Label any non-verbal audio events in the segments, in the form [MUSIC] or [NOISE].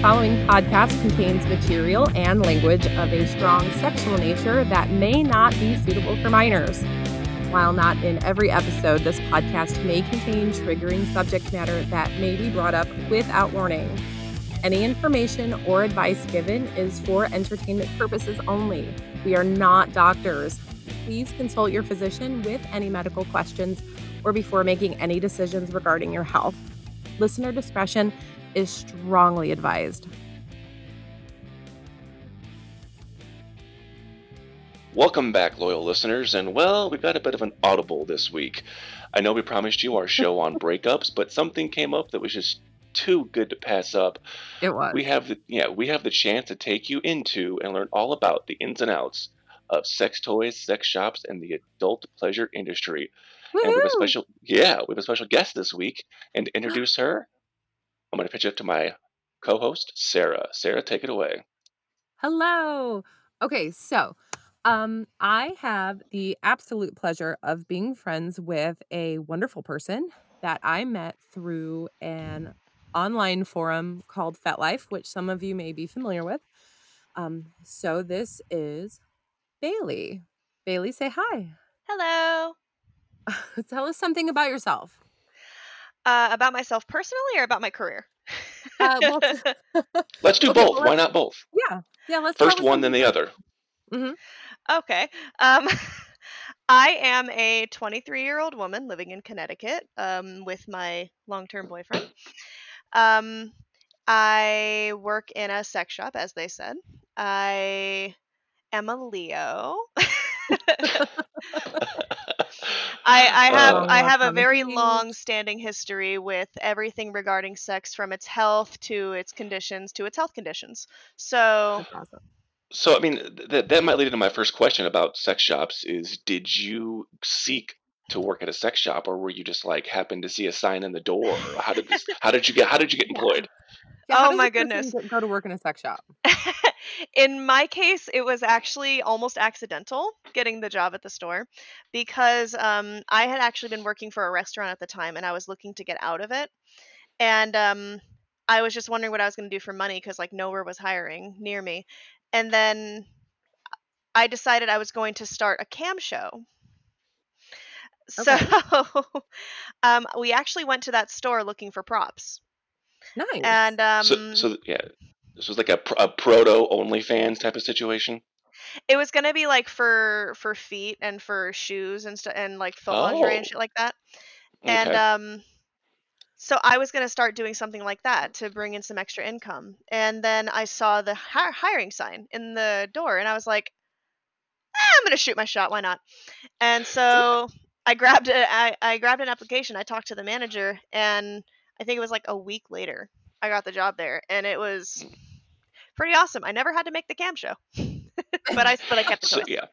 Following podcast contains material and language of a strong sexual nature that may not be suitable for minors. While not in every episode, this podcast may contain triggering subject matter that may be brought up without warning. Any information or advice given is for entertainment purposes only. We are not doctors. Please consult your physician with any medical questions or before making any decisions regarding your health. Listener discretion is strongly advised. Welcome back, loyal listeners, and well, we've got a bit of an audible this week. I know we promised you our [LAUGHS] show on breakups, but something came up that was just too good to pass up. It was. We have the yeah, we have the chance to take you into and learn all about the ins and outs of sex toys, sex shops, and the adult pleasure industry. Woo! And we have a special yeah, we have a special guest this week, and to introduce her, I'm going to pitch it to my co-host Sarah. Sarah, take it away. Hello. Okay, so um I have the absolute pleasure of being friends with a wonderful person that I met through an online forum called FetLife, which some of you may be familiar with. Um so this is Bailey. Bailey, say hi. Hello. [LAUGHS] Tell us something about yourself. Uh, about myself personally or about my career? Uh, well, [LAUGHS] Let's do Okay, both. well, Why not both? yeah. Yeah, let's First one, then something the about- other. okay. Um, [LAUGHS] I am a 23 year old woman living in Connecticut um, with my long term boyfriend. Um, I work in a sex shop, as they said. I am a Leo. [LAUGHS] [LAUGHS] I, I have Oh. I have a very long standing history with everything regarding sex from its health to its conditions to its health conditions. So awesome. So, I mean, th- that that might lead into my first question about sex shops is did you seek to work at a sex shop or were you just like happened to see a sign in the door? How did this how did you get how did you get [LAUGHS] employed? Yeah, Oh my goodness. Go to work in a sex shop. [LAUGHS] in my case, it was actually almost accidental getting the job at the store because um, I had actually been working for a restaurant at the time and I was looking to get out of it. And um, I was just wondering what I was going to do for money because, like, nowhere was hiring near me. And then I decided I was going to start a cam show. So [LAUGHS] um, we actually went to that store looking for props. Nice. And um, So so yeah, this was like a, a proto OnlyFans type of situation. It was gonna be like for for feet and for shoes and stuff and like foot lingerie and Oh. shit like that. And um so I was gonna start doing something like that to bring in some extra income. And then I saw the hi- hiring sign in the door and I was like, "Ah, I'm gonna shoot my shot, why not? And [LAUGHS] so I grabbed a, I, I grabbed an application, I talked to the manager, and I think it was like a week later I got the job there and it was pretty awesome. I never had to make the cam show. [LAUGHS] but I but I kept the So yeah.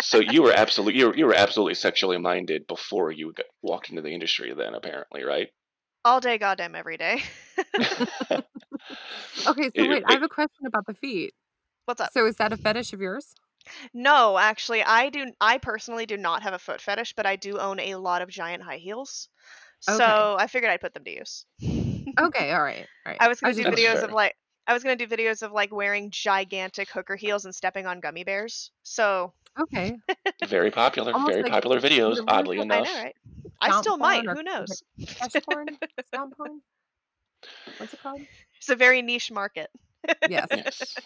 So you were absolutely you were, you were absolutely sexually minded before you got, walked into the industry then apparently, right? all day goddamn every day [LAUGHS] okay, so It- wait, I have a question about the feet. what's up So is that a fetish of yours? no actually i do i personally do not have a foot fetish but i do own a lot of giant high heels so i figured i'd put them to use [LAUGHS] Okay, all right, all right. i was gonna just do videos fair. of like i was gonna do videos of like wearing gigantic hooker heels and stepping on gummy bears so okay. [LAUGHS] very popular, Almost very like popular videos, oddly version- i enough. know right i still might who knows [LAUGHS] porn? Stomp porn? What's it called? it's a very niche market Yes. Yes.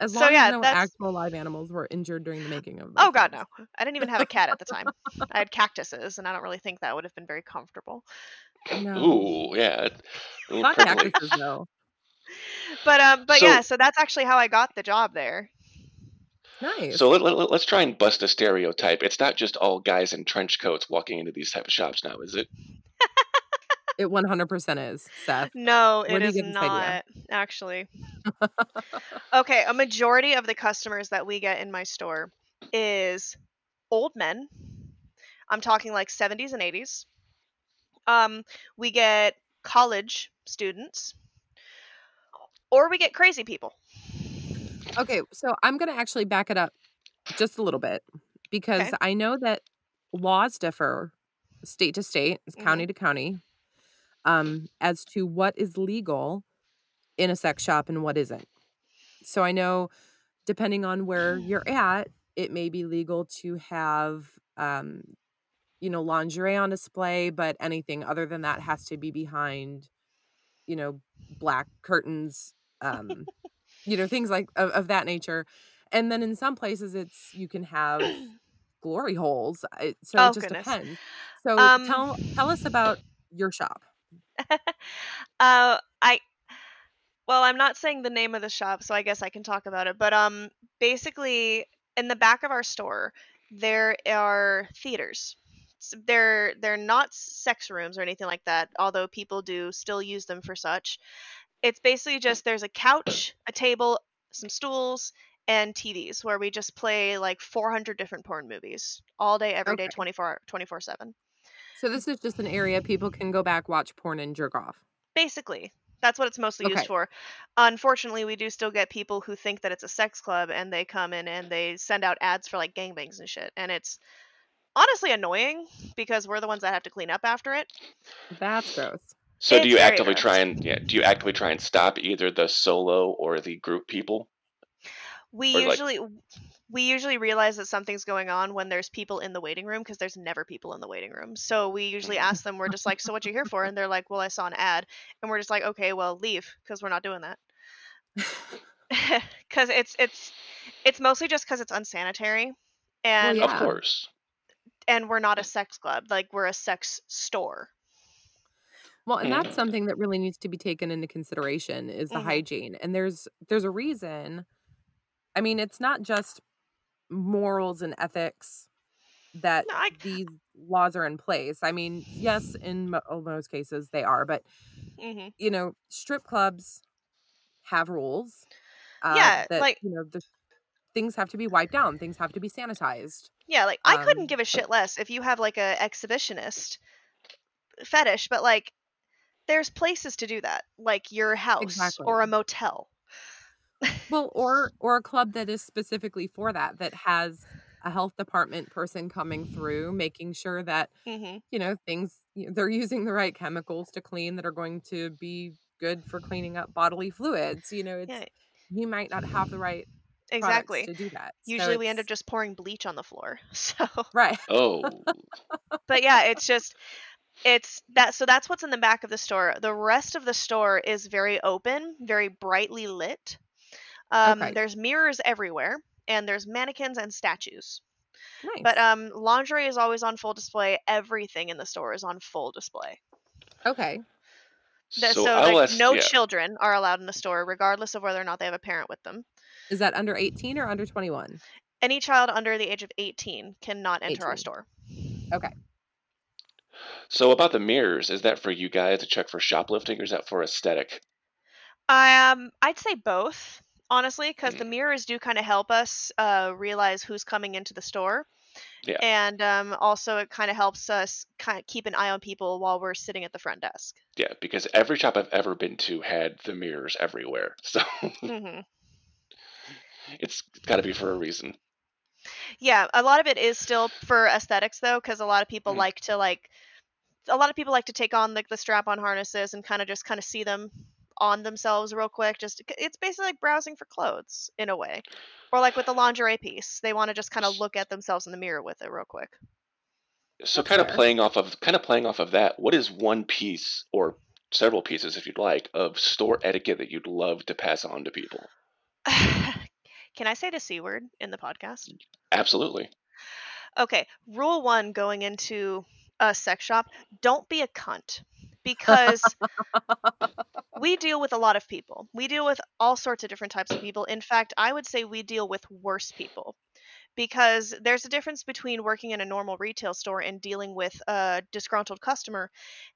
As So, long yeah, as no that's- actual live animals were injured during the making of oh god films. no i didn't even have a cat at the time i had [LAUGHS] cactuses and i don't really think that would have been very comfortable No. Ooh, yeah. it- it Not probably- cactuses though. but um but So- yeah so that's actually how i got the job there Nice. So let, let, let's try and bust a stereotype. It's not just all guys in trench coats walking into these type of shops now, is it? It 100% is, Seth. No, Where it is not actually. [LAUGHS] Okay, a majority of the customers that we get in my store is old men. I'm talking like 70s and 80s. Um, we get college students, or we get crazy people. Okay, so I'm going to actually back it up just a little bit because Okay. I know that laws differ state to state, county to county. Um, as to what is legal in a sex shop and what isn't. So I know depending on where you're at, it may be legal to have um, you know, lingerie on display, but anything other than that has to be behind, you know, black curtains, um, you know, things like of, of that nature. And then in some places it's you can have [COUGHS] glory holes. It, so Oh it just goodness. depends. So Um, tell tell us about your shop. [LAUGHS] uh, I well, I'm not saying the name of the shop, so I guess I can talk about it. But um, basically, in the back of our store, there are theaters. They're they're not sex rooms or anything like that, although people do still use them for such. It's basically just there's a couch, a table, some stools, and TVs where we just play like 400 different porn movies all day, every day, Okay. 24 24 7. So this is just an area people can go back, watch porn, and jerk off. Basically, that's what it's mostly used for. Unfortunately, we do still get people who think that it's a sex club and they come in and they send out ads for like gangbangs and shit. And it's honestly annoying because we're the ones that have to clean up after it. That's gross. So do you actively gross. try and yeah, do you actively try and stop either the solo or the group people? We Or, like- usually we usually realize that something's going on when there's people in the waiting room because there's never people in the waiting room. So we usually Mhm. ask them, we're just like, "So what you here for?" And they're like, "Well, I saw an ad." And we're just like, "Okay, well, leave because we're not doing that." [LAUGHS] Cuz it's it's it's mostly just cuz it's unsanitary. And yeah. Of course. and we're not a sex club like we're a sex store Well, and that's something that really needs to be taken into consideration is the Mhm. hygiene. And there's there's a reason. I mean, it's not just morals and ethics that No, I- these laws are in place. I mean, yes, in oh, most cases they are, but hmm you know, strip clubs have rules. Uh, Yeah, that like- you know, the things have to be wiped down. Things have to be sanitized. yeah like i couldn't Um, give a shit less if you have like a exhibitionist fetish but like there's places to do that like your house or a motel Well, or or a club that is specifically for that that has a health department person coming through making sure that hmm you know things you know, they're using the right chemicals to clean that are going to be good for cleaning up bodily fluids you know it's yeah. you might not have the right exactly. to do that So usually we end up just pouring bleach on the floor [LAUGHS] so right. Oh, but yeah it's just it's that so that's what's in the back of the store. The rest of the store is very open very brightly lit um, Okay. there's mirrors everywhere and there's mannequins and statues. Nice. but um lingerie is always on full display. Everything in the store is on full display. Okay. That- so, so I'll like ask, no yeah. children are allowed in the store regardless of whether or not they have a parent with them. Is that under 18 or under 21 any child under the age of 18 cannot enter our store. Okay. So about the mirrors, is that for you guys to check for shoplifting or is that for aesthetic? um i'd say both honestly because the Mm. mirrors do kind of help us uh, realize who's coming into the store Yeah. and um, also it kind of helps us kind of keep an eye on people while we're sitting at the front desk Yeah, because every shop I've ever been to had the mirrors everywhere. [LAUGHS] So hmm it's got to be for a reason. Yeah, a lot of it is still for aesthetics though, because a lot of people Mhm. like to like a lot of people like to take on like the strap-on harnesses and kind of just kind of see them on themselves real quick. Just it's basically like browsing for clothes in a way, or like with the lingerie piece, they want to just kind of look at themselves in the mirror with it real quick. So That's kind of playing off of kind of playing off of that, what is one piece or several pieces if you'd like of store etiquette that you'd love to pass on to people? [LAUGHS] Can I say the c word in the podcast? Mm, absolutely. Okay, rule one going into a sex shop: don't be a cunt, because [LAUGHS] we deal with a lot of people. We deal with all sorts of different types of people. In fact, I would say we deal with worse people because there's a difference between working in a normal retail store and dealing with a disgruntled customer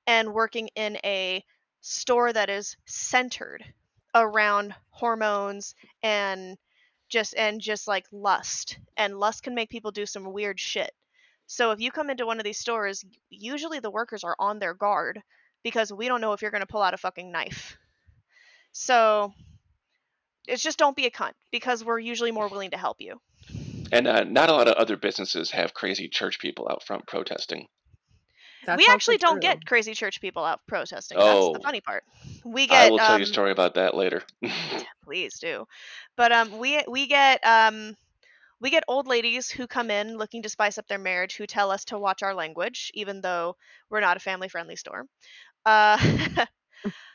and working in a store that is centered around hormones and just and just like lust and lust can make people do some weird shit so if you come into one of these stores usually the workers are on their guard because we don't know if you're going to pull out a fucking knife so it's just don't be a cunt because we're usually more willing to help you And uh, not a lot of other businesses have crazy church people out front protesting. That's we actually don't true. get crazy church people out protesting. That's Oh, the funny part. We get. I get will tell you a um, story about that later. [LAUGHS] please do, but um, we we get um, we get old ladies who come in looking to spice up their marriage who tell us to watch our language, even though we're not a family friendly store. Uh, [LAUGHS]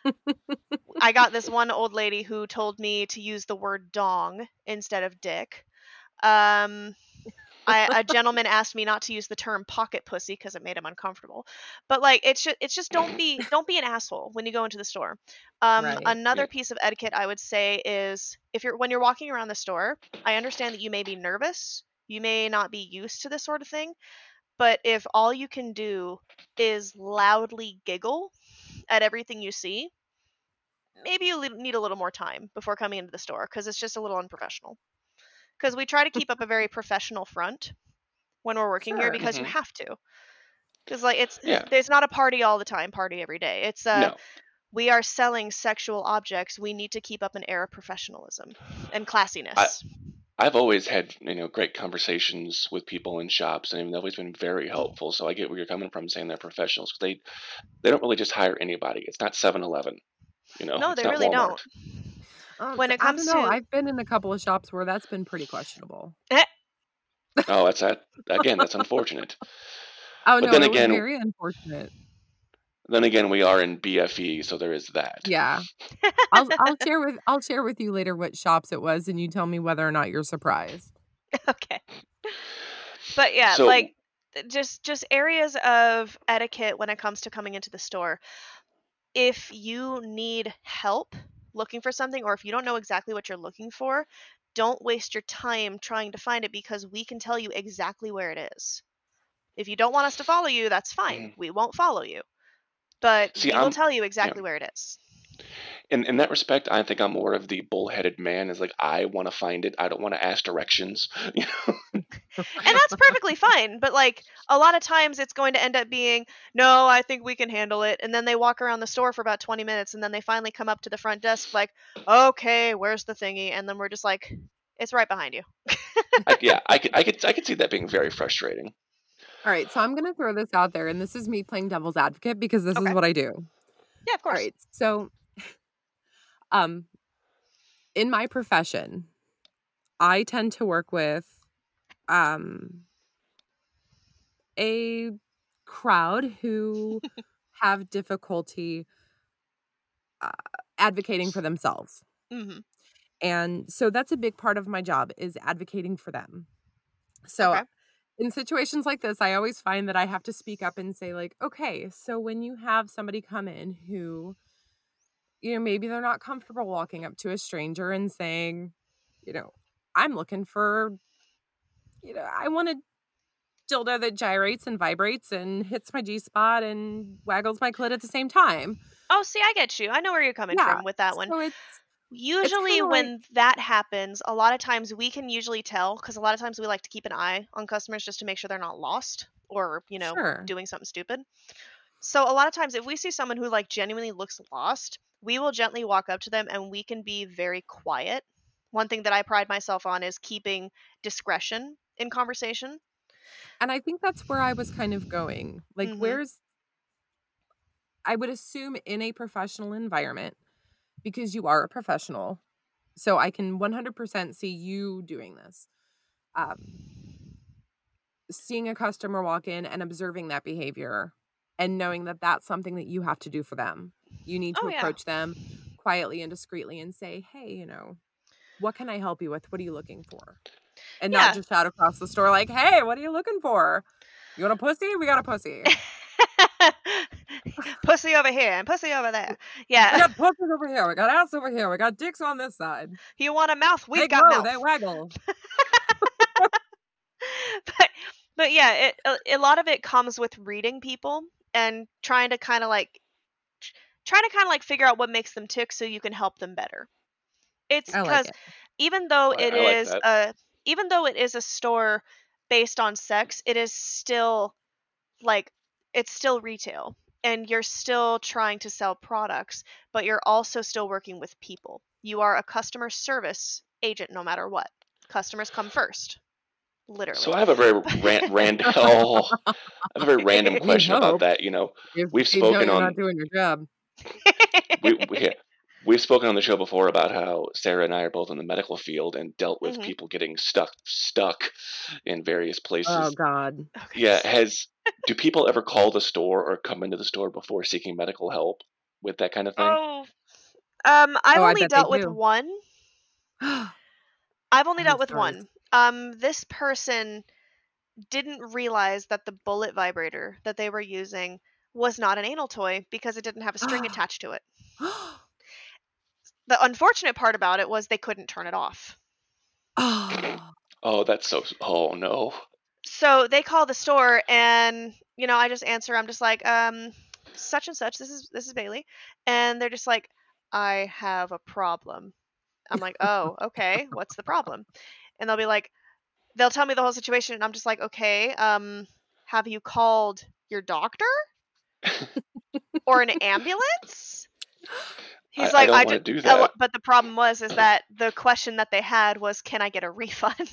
[LAUGHS] I got this one old lady who told me to use the word dong instead of dick. Um, I, a gentleman asked me not to use the term pocket pussy because it made him uncomfortable. But like, it's just, it's just don't be don't be an asshole when you go into the store. Um, Right. another piece of etiquette I would say is if you're when you're walking around the store, I understand that you may be nervous, you may not be used to this sort of thing, but if all you can do is loudly giggle at everything you see, maybe you need a little more time before coming into the store because it's just a little unprofessional. Because we try to keep up a very professional front when we're working here because you Mhm. have to. Because like it's Yeah. there's not a party all the time, party every day. It's uh No. we are selling sexual objects. We need to keep up an air of professionalism and classiness. I've always had you know great conversations with people in shops, and they've always been very helpful. So I get where you're coming from, saying they're professionals. 'cause they they don't really just hire anybody. It's not 7-Eleven, you know. no, it's they not really Walmart. don't. Um, When so it I comes don't know. to- I've been in a couple of shops where that's been pretty questionable. Oh, that's that again. That's unfortunate. [LAUGHS] Oh But no, then it again- was very unfortunate. Then again, we are in BFE, so there is that. Yeah, [LAUGHS] I'll I'll share with I'll share with you later what shops it was, and you tell me whether or not you're surprised. [LAUGHS] okay. But yeah, So- like just just areas of etiquette when it comes to coming into the store. If you need help looking for something or if you don't know exactly what you're looking for, don't waste your time trying to find it because we can tell you exactly where it is. If you don't want us to follow you, that's fine. Mm-hmm. We won't follow you. But See, will tell you exactly where it is. In in that respect, I think I'm more of the bullheaded man. Is like I want to find it. I don't want to ask directions. [LAUGHS] You know? and that's perfectly fine but like a lot of times it's going to end up being no i think we can handle it and then they walk around the store for about 20 minutes and then they finally come up to the front desk like okay where's the thingy and then we're just like it's right behind you I, yeah, I could I could I could see that being very frustrating. All right, so I'm gonna throw this out there, and this is me playing devil's advocate because this Okay. is what I do. yeah of course right, so [LAUGHS] um, in my profession, I tend to work with um a crowd who [LAUGHS] have difficulty uh, advocating for themselves. hmm And so that's a big part of my job is advocating for them. So Okay. In situations like this, I always find that I have to speak up and say like, "Okay, so when you have somebody come in who you know, maybe they're not comfortable walking up to a stranger and saying, you know, I'm looking for you know, I want a dildo that gyrates and vibrates and hits my G spot and waggles my clit at the same time. oh see i get you i know where you're coming Yeah, from with that one So it's usually when that happens a lot of times we can usually tell because a lot of times we like to keep an eye on customers just to make sure they're not lost or you know Sure. doing something stupid so a lot of times if we see someone who like genuinely looks lost we will gently walk up to them and we can be very quiet one thing that i pride myself on is keeping discretion in conversation And I think that's where I was kind of going. Like, Mhm. where's, I would assume in a professional environment, because you are a professional. So I can 100% see you doing this. Um, seeing a customer walk in and observing that behavior and knowing that that's something that you have to do for them. You need to Oh, yeah. approach them quietly and discreetly and say, hey, you know, what can I help you with? What are you looking for? And Yeah. not just shout across the store like, hey, what are you looking for? You want a pussy? We got a pussy. [LAUGHS] pussy over here and pussy over there Yeah. We yeah got [LAUGHS] pussies over here. We got ass over here. We got dicks on this side. you want a mouth we've they got glow, mouth they waggle. [LAUGHS] but but yeah, it a, a lot of it comes with reading people and trying to kind of like tr- trying to kind of like figure out what makes them tick so you can help them better. It's because like it. even though I- it I is that. a even though it is a store based on sex, it is still like it's still retail and you're still trying to sell products, but you're also still working with people. You are a customer service agent no matter what. Customers come first. literally. So I have a very [LAUGHS] ran- random. Oh, [LAUGHS] I have a very random question about that. You know, If we've you know spoken you're on not doing your job. we, we we've spoken on the show before about how Sarah and I are both in the medical field and dealt with Mhm. people getting stuck stuck in various places. Oh God. Okay. Yeah, has do people ever call the store or come into the store before seeking medical help with that kind of thing? Oh, um, I've Oh, only dealt with do. one. [GASPS] I've only dealt with one. Um, this person didn't realize that the bullet vibrator that they were using was not an anal toy because it didn't have a string [GASPS] attached to it. [GASPS] The unfortunate part about it was they couldn't turn it off. oh. Oh, that's so. Oh no. So they call the store and you know, I just answer, I'm just like, um, such and such, this is this is Bailey. And they're just like, I have a problem. I'm like, [LAUGHS] oh, okay, what's the problem? And they'll be like, they'll tell me the whole situation, and I'm just like, okay, um, have you called your doctor [LAUGHS] or an ambulance? He's I, I like, don't I, want ju- to do uh, that. but the problem was is that the question that they had was, can I get a [LAUGHS] refund?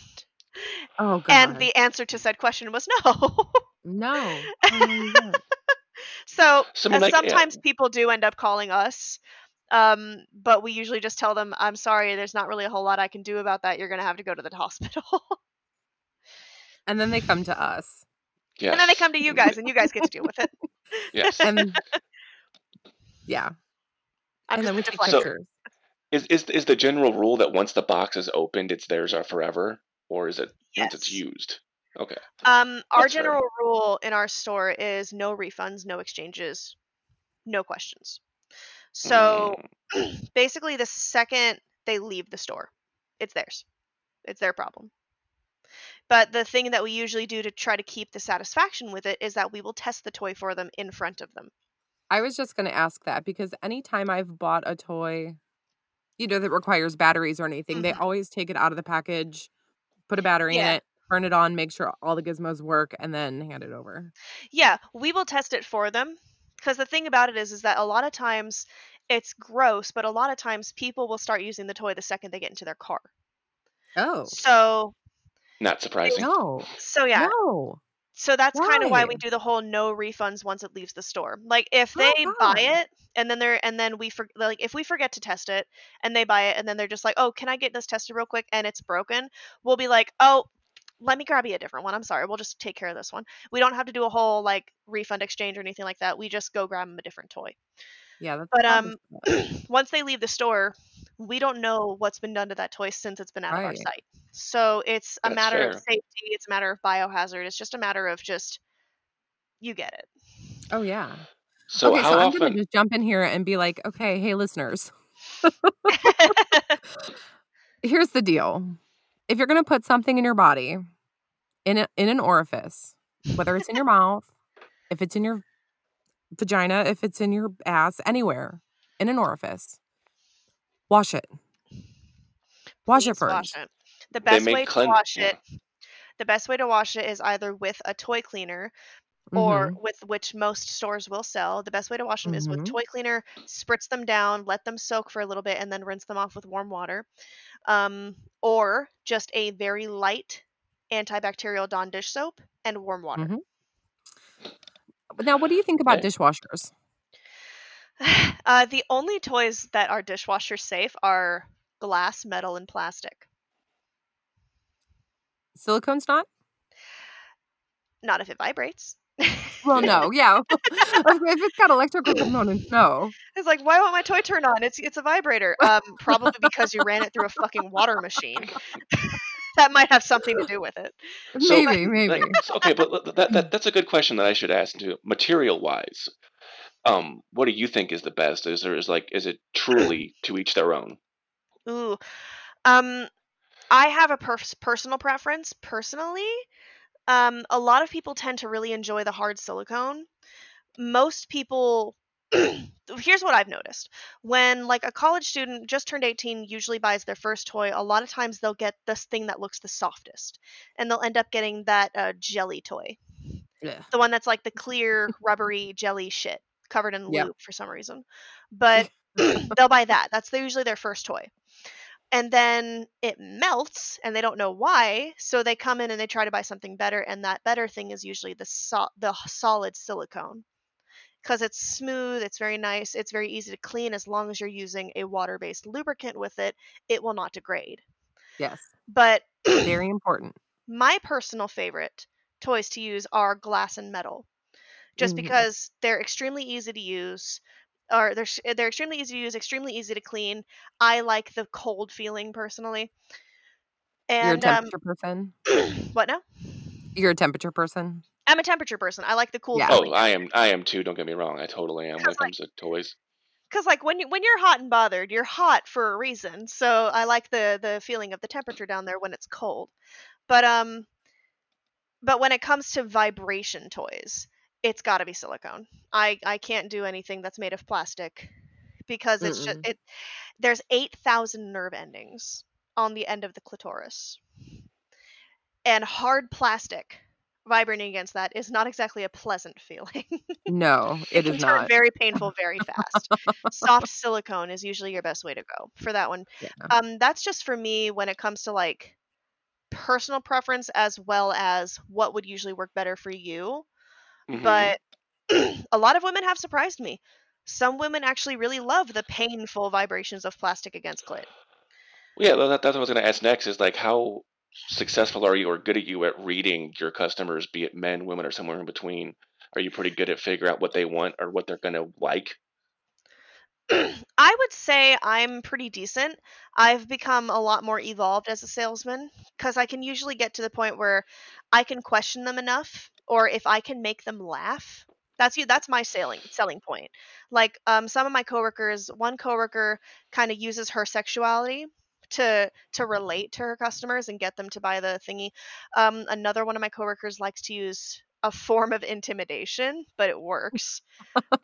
Oh God. and the answer to said question was no. no. [LAUGHS] Oh, no, you don't. so So I mean, uh, yeah. sometimes people do end up calling us. Um, but we usually just tell them, I'm sorry, there's not really a whole lot I can do about that. You're gonna have to go to the [LAUGHS] hospital. and then they come to us. Yes. and then they come to you guys and you guys get to deal with it. Yes. And yeah. I'm and then we deflecting. pictures. Is is is the general rule that once the box is opened, it's theirs are forever, or is it once it's used? Okay. Um, our That's fair. general rule in our store is no refunds, no exchanges, no questions. So Mm, [CLEARS THROAT] basically, the second they leave the store, it's theirs. It's their problem. But the thing that we usually do to try to keep the satisfaction with it is that we will test the toy for them in front of them. I was just going to ask that because anytime I've bought a toy, you know, that requires batteries or anything, they Mhm. always take it out of the package, put a battery in it, turn it on, make sure all the gizmos work, and then hand it over. Yeah, we will test it for them because the thing about it is is that a lot of times it's gross, but a lot of times people will start using the toy the second they get into their car. Oh. So not surprising. No. so yeah, No. So that's kind of why we do the whole no refunds once it leaves the store. Like if Oh, they buy God. it and then they're and then we for, like if we forget to test it and they buy it and then they're just like, "Oh, can I get this tested real quick?" and it's broken, we'll be like, "Oh, let me grab you a different one. I'm sorry. We'll just take care of this one." We don't have to do a whole like refund exchange or anything like that. We just go grab them a different toy. Yeah, that's But um [CLEARS THROAT] once they leave the store, we don't know what's been done to that toy since it's been out of our Right. sight. So it's a That's matter of safety, it's a matter of biohazard, it's just a matter of just you get it. Oh yeah. So okay, how so I'm often? gonna just jump in here and be like, okay, hey listeners, [LAUGHS] [LAUGHS] here's the deal. If you're gonna put something in your body, in a, in an orifice, whether it's in your mouth, if it's in your vagina, if it's in your ass, anywhere, in an orifice, wash it. Wash it Please wash first. it. The best make way to clean. wash Yeah. it, the best way to wash it is either with a toy cleaner or Mhm. with which most stores will sell. The best way to wash them is with Mhm. toy cleaner, spritz them down, let them soak for a little bit, and then rinse them off with warm water. Um, or just a very light antibacterial Dawn dish soap and warm water. Mhm. Now, what do you think about Okay. dishwashers? [SIGHS] uh, the only toys that are dishwasher safe are glass, metal, and plastic. Silicone's not? Not if it vibrates. Well, no, [LAUGHS] yeah. [LAUGHS] if it's got electrical components, no. It's like, why won't my toy turn on? It's it's a vibrator. Um, probably because you ran it through a fucking water machine. [LAUGHS] that might have something to do with it. So, maybe, maybe. Like, okay, but that, that that's a good question that I should ask too. Material wise, um, what do you think is the best? Is there is like is it [CLEARS THROAT] truly to each their own? Ooh, um, I have a pers- personal preference. Personally, um, a lot of people tend to really enjoy the hard silicone. Most people. [CLEARS THROAT] Here's what I've noticed. When like a college student just turned 18 usually buys their first toy, a lot of times they'll get this thing that looks the softest. And they'll end up getting that uh, jelly toy. Yeah. the one that's like the clear rubbery jelly shit covered in Yep. lube for some reason [LAUGHS] but they'll buy that that's usually their first toy and then it melts and they don't know why so they come in and they try to buy something better and that better thing is usually the so- the solid silicone because it's smooth it's very nice it's very easy to clean as long as you're using a water-based lubricant with it it will not degrade Yes. but Very important. my personal favorite toys to use are glass and metal just Mhm. because they're extremely easy to use or they're they're extremely easy to use extremely easy to clean i like the cold feeling personally You're a and um temperature person. [CLEARS THROAT] what now You're a temperature person. i'm a temperature person i like the cool Yeah. Oh, I am. I am too. Don't get me wrong. I totally am when because it like comes to toys. because like when you when you're hot and bothered you're hot for a reason so i like the the feeling of the temperature down there when it's cold but um but when it comes to vibration toys it's got to be silicone i i can't do anything that's made of plastic because it's just Mm-mm. it there's 8000 nerve endings on the end of the clitoris and hard plastic vibrating against that is not exactly a pleasant [LAUGHS] feeling No, it it is not. very painful very fast. [LAUGHS] Soft silicone is usually your best way to go for that one. Yeah. Um, that's just for me when it comes to like personal preference as well as what would usually work better for you. Hmm But [CLEARS THROAT] a lot of women have surprised me. Some women actually really love the painful vibrations of plastic against clit. Yeah, that, that's what I was going to ask next. Is like how successful are you or good are you at reading your customers, be it men, women, or somewhere in between? Are you pretty good at figuring out what they want or what they're going to like? [CLEARS THROAT] I would say I'm pretty decent. I've become a lot more evolved as a salesman because I can usually get to the point where I can question them enough, or if I can make them laugh. That's you. That's my selling selling point. Like um, some of my coworkers, one coworker kind of uses her sexuality to to relate to her customers and get them to buy the thingy. Um, another one of my coworkers likes to use a form of intimidation, but it works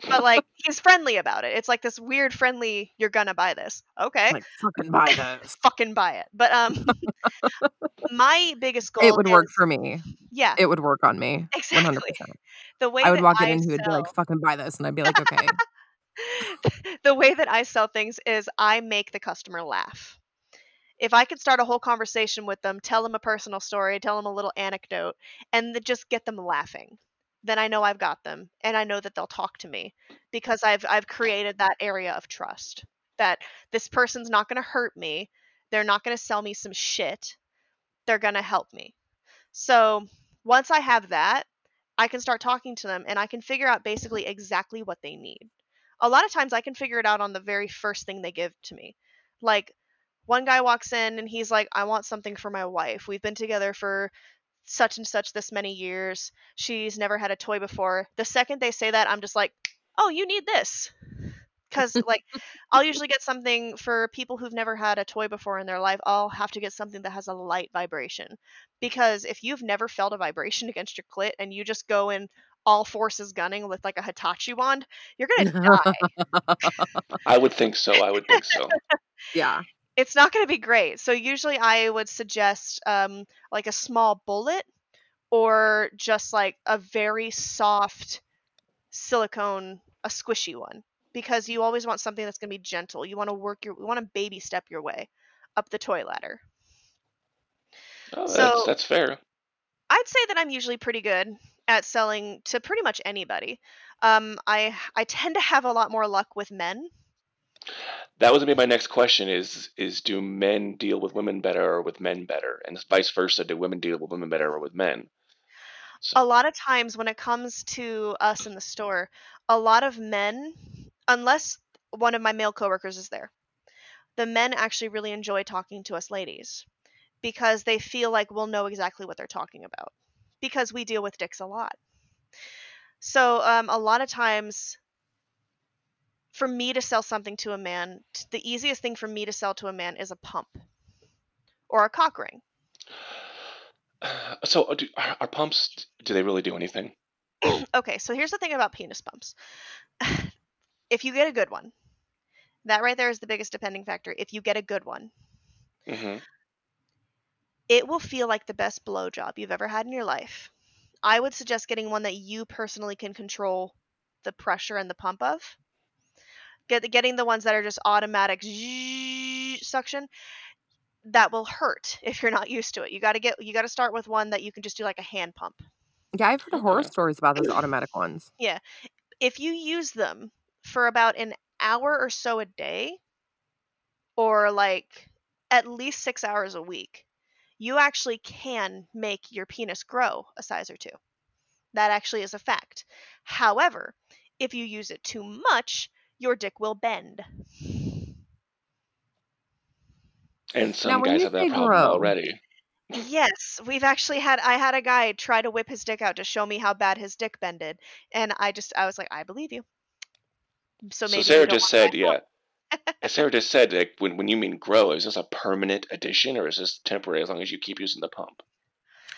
but [LAUGHS] like he's friendly about it. It's like this weird friendly you're gonna buy this. Okay. Like fucking buy [LAUGHS] this. Fucking buy it. But um [LAUGHS] my biggest goal It would work for me. yeah, It would work on me. Exactly. 100%. exactly. The way I would walk in and he would be like, fucking buy this. And I'd be like, okay. the way that I sell things is I make the customer laugh. If I could start a whole conversation with them, tell them a personal story, tell them a little anecdote, and just get them laughing, then I know I've got them, and I know that they'll talk to me because I've I've created that area of trust that this person's not going to hurt me, they're not going to sell me some shit, they're going to help me. So once I have that, I can start talking to them and I can figure out basically exactly what they need. A lot of times I can figure it out on the very first thing they give to me. Like one guy walks in and he's like, I want something for my wife. We've been together for such and such this many years. She's never had a toy before. The second they say that, I'm just like, oh, you need this. Because, like, I'll usually get something for people who've never had a toy before in their life. I'll have to get something that has a light vibration. Because if you've never felt a vibration [LAUGHS] against your clit and you just go in all forces gunning with like a Hitachi wand, you're going [LAUGHS] to die. I would think so. I would think so. yeah. It's not going to be great. So usually I would suggest um, like a small bullet or just like a very soft silicone, a squishy one, because you always want something that's going to be gentle. You want to work your, you want to baby step your way up the toy ladder. Oh, that's So that's fair. I'd say that I'm usually pretty good at selling to pretty much anybody. Um, I I tend to have a lot more luck with men. That was gonna be my next question. Is is do men deal with women better or with men better, and vice versa? Do women deal with women better or with men? So, a lot of times when it comes to us in the store, a lot of men, unless one of my male coworkers is there, the men actually really enjoy talking to us ladies because they feel like we'll know exactly what they're talking about because we deal with dicks a lot. So um, a lot of times for me to sell something to a man, the easiest thing for me to sell to a man is a pump or a cock ring. so uh, do, are, are pumps? Do they really do anything? [COUGHS] okay, so here's the thing about penis pumps. if you get a good one, that right there is the biggest depending factor. If you get a good one, hmm it will feel like the best blowjob you've ever had in your life. I would suggest getting one that you personally can control the pressure and the pump of. Get getting the ones that are just automatic zzzz suction. that will hurt if you're not used to it. You got to get you got to start with one that you can just do like a hand pump. Yeah, I've heard horror mm-hmm. stories about those [CLEARS THROAT] automatic ones. Yeah. If you use them for about an hour or so a day or like at least 6 hours a week, you actually can make your penis grow a size or two. That actually is a fact. However, if you use it too much, your dick will bend. And some when guys have that problem grow- already. Yes, we've actually had I had a guy try to whip his dick out to show me how bad his dick bended, and I just I was like, I believe you. So So, maybe you Sarah don't just said, yeah. [LAUGHS] As Sarah just said, like when when you mean grow, is this a permanent addition or is this temporary as long as you keep using the pump?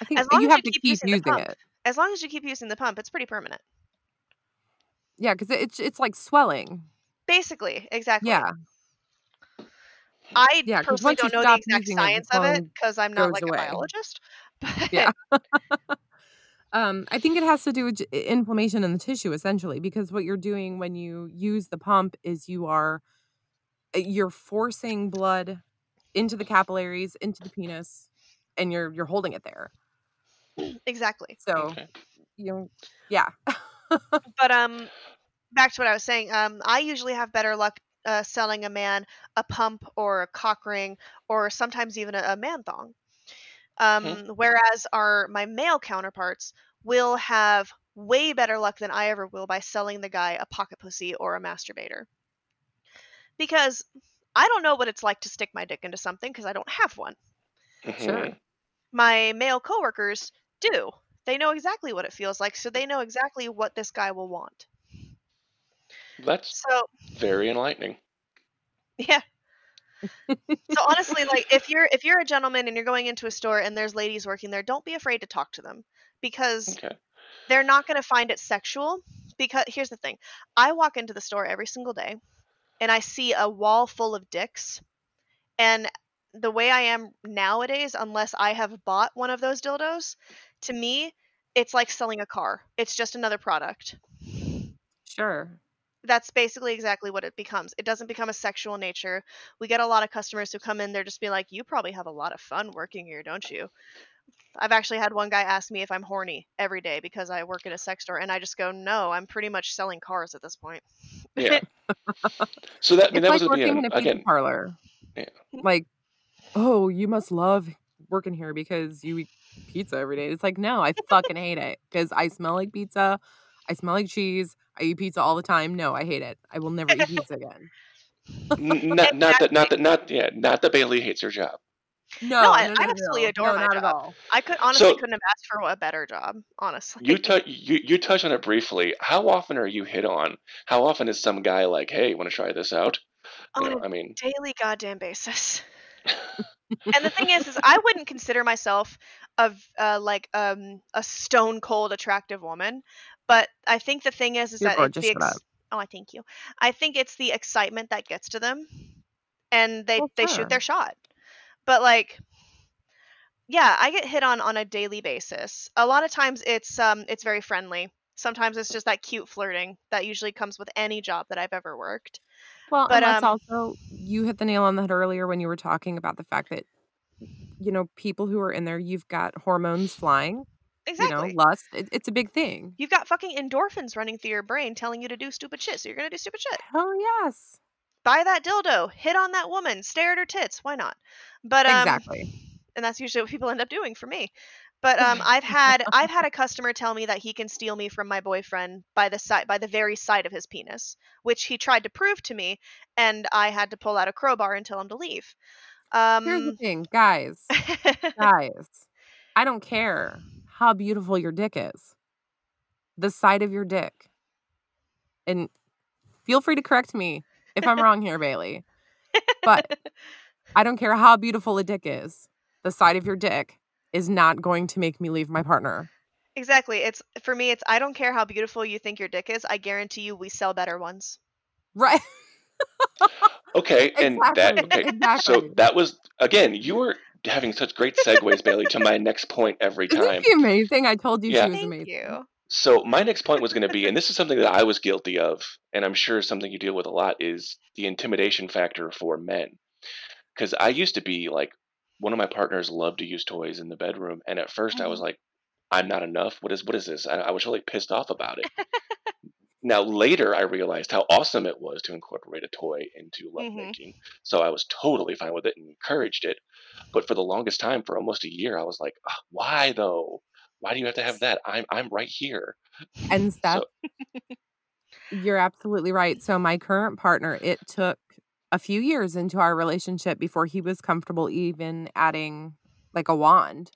I think As long you as have you to keep keep using the using pump. it. As long as you keep using the pump, it's pretty permanent. Yeah, because it's it's like swelling. Basically, exactly. Yeah, I Yeah, 'cause personally once you don't know the stop exact using it, the science of it because I'm not goes like away. a biologist. [LAUGHS] But Yeah. [LAUGHS] um, I think it has to do with inflammation in the tissue essentially, because what you're doing when you use the pump is you are uh, you're forcing blood into the capillaries, into the penis, and you're you're holding it there. exactly. So Okay. you know, yeah. [LAUGHS] But um, back to what I was saying. Um, I usually have better luck uh, selling a man a pump or a cock ring or sometimes even a, a man thong. Um, whereas our my male counterparts will have way better luck than I ever will by selling the guy a pocket pussy or a masturbator. Because I don't know what it's like to stick my dick into something because I don't have one. Sure. Mhm. My male coworkers do. They know exactly what it feels like, so they know exactly what this guy will want. That's So very enlightening. Yeah. so honestly, like if you're if you're a gentleman and you're going into a store and there's ladies working there, don't be afraid to talk to them because Okay. they're not going to find it sexual. Because here's the thing, I walk into the store every single day, and I see a wall full of dicks, and the way I am nowadays, unless I have bought one of those dildos, to me, it's like selling a car. It's just another product. Sure. that's basically exactly what it becomes. It doesn't become a sexual nature. We get a lot of customers who come in, they're just be like, "You probably have a lot of fun working here, don't you?" I've actually had one guy ask me if I'm horny every day because I work at a sex store, and I just go, "No, I'm pretty much selling cars at this point." Yeah. [LAUGHS] So that I mean It's that like was working again in a pizza again. parlor. Yeah. Like, oh, you must love working here because you eat pizza every day. It's like, no, I fucking hate it because I smell like pizza. I smell like cheese. I eat pizza all the time. No, I hate it. I will never eat pizza again. [LAUGHS] Not not that not that not yeah not that Bailey hates her job. No, No, I- no, no, no, absolutely no. adore no, my not at job. all. I could honestly So- couldn't have asked for a better job, honestly. You touch you you touch on it briefly. How often are you hit on? How often is some guy like, "Hey, want to try this out?" You on know, a I mean, daily goddamn basis. [LAUGHS] and the thing is, is I wouldn't consider myself v- uh, like um a stone cold attractive woman, but I think the thing is, is You're that it's the up. oh, I thank you. I think it's the excitement that gets to them, and they Well, they sure. shoot their shot. But like, yeah, I get hit on on a daily basis. A lot of times it's um it's very friendly. Sometimes it's just that cute flirting that usually comes with any job that I've ever worked. Well, But, and that's um, also you hit the nail on the head earlier when you were talking about the fact that you know people who are in there, you've got hormones flying. Exactly. You know, lust. It, it's a big thing. You've got fucking endorphins running through your brain telling you to do stupid shit, so you're gonna do stupid shit. Hell yes. Buy that dildo, hit on that woman, stare at her tits. Why not? But um, Exactly. and that's usually what people end up doing for me. But um, [LAUGHS] I've had I've had a customer tell me that he can steal me from my boyfriend by the side by the very side of his penis, which he tried to prove to me, and I had to pull out a crowbar and tell him to leave. Here's the Um, thing, guys. [LAUGHS] Guys, I don't care how beautiful your dick is. The side of your dick. And feel free to correct me if I'm wrong here, Bailey. But I don't care how beautiful a dick is. The side of your dick is not going to make me leave my partner. exactly. It's for me. It's I don't care how beautiful you think your dick is. I guarantee you, we sell better ones. Right. [LAUGHS] okay, [LAUGHS] and that okay. exactly. So that was again. You were having such great segues, Bailey, to my next point every [LAUGHS] Isn't time. she amazing? I told you Yeah. she was Thank amazing. you. So my next point was going to be, and this is something that I was guilty of, and I'm sure something you deal with a lot is the intimidation factor for men. Because I used to be like one of my partners loved to use toys in the bedroom, and at 1st I was Mhm. like, "I'm not enough. What is what is this?" I, I was really pissed off about it. Now later, I realized how awesome it was to incorporate a toy into Mhm. lovemaking, so I was totally fine with it and encouraged it. But for the longest time, for almost a year, I was like, "Ugh, "Why though? Why do you have to have that? I'm I'm right here." And Steph, So [LAUGHS] you're absolutely right. So my current partner, it took a few years into our relationship before he was comfortable even adding like a wand.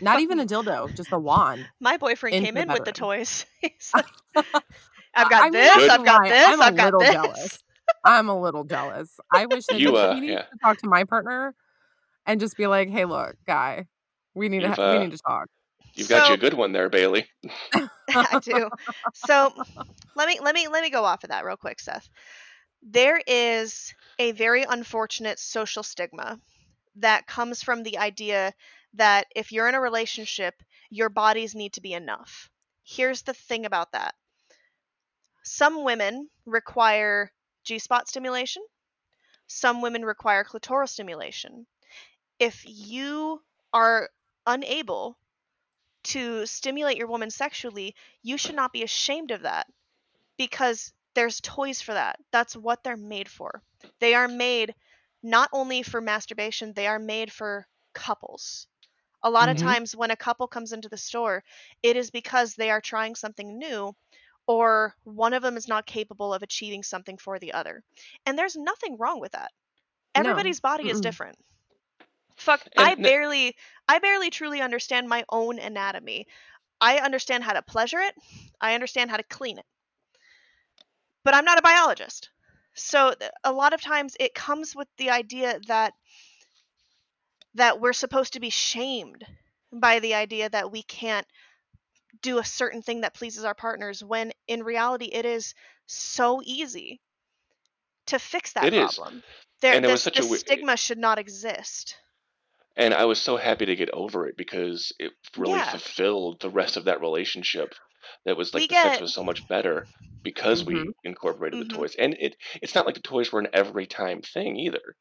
Not [LAUGHS] even a dildo, just a wand My boyfriend into came the in with the toys. [LAUGHS] [LAUGHS] Like, I've I got I mean, this. I've got lie, this, I'm a I've got little this. jealous. I'm a little jealous. I wish that he, you, uh, he yeah, to talk to my partner and just be like, "Hey, look, guy, we need to you've ha- we uh, need to talk." you've got you So a good one there, Bailey. I do. So let me let me let me go off of that real quick, Seth. There is a very unfortunate social stigma that comes from the idea that if you're in a relationship, your bodies need to be enough. Here's the thing about that. Some women require G-spot stimulation. Some women require clitoral stimulation. If you are unable to stimulate your woman sexually, you should not be ashamed of that because there's toys for that. That's what they're made for. They are made not only for masturbation, they are made for couples. A lot of hmm times when a couple comes into the store, it is because they are trying something new or one of them is not capable of achieving something for the other. And there's nothing wrong with that. No. Everybody's body is Mm-mm. different. Fuck, I And n- barely I barely truly understand my own anatomy. I understand how to pleasure it. I understand how to clean it. But I'm not a biologist. So th- a lot of times it comes with the idea that that we're supposed to be shamed by the idea that we can't do a certain thing that pleases our partners when in reality it is so easy to fix that it is, problem. There and it was this such a this we- stigma should not exist. and I was so happy to get over it because it really Yeah. fulfilled the rest of that relationship. That was We like the sex was so much better because hmm we incorporated the mhm. toys, and it it's not like the toys were an every time thing either.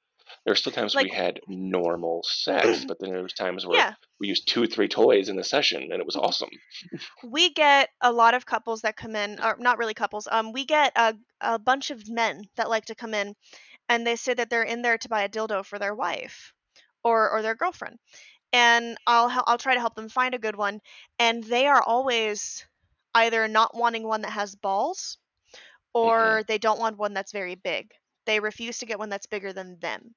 There were still times we had normal sex, [CLEARS THROAT] but then there was times where yeah, we used two, or three toys in the session, and it was awesome. we get a lot of couples that come in or not really couples um we get a, a bunch of men that like to come in and they say that they're in there to buy a dildo for their wife or or their girlfriend and i'll i'll try to help them find a good one and they are always either not wanting one that has balls hmm or they don't want one that's very big. They refuse to get one that's bigger than them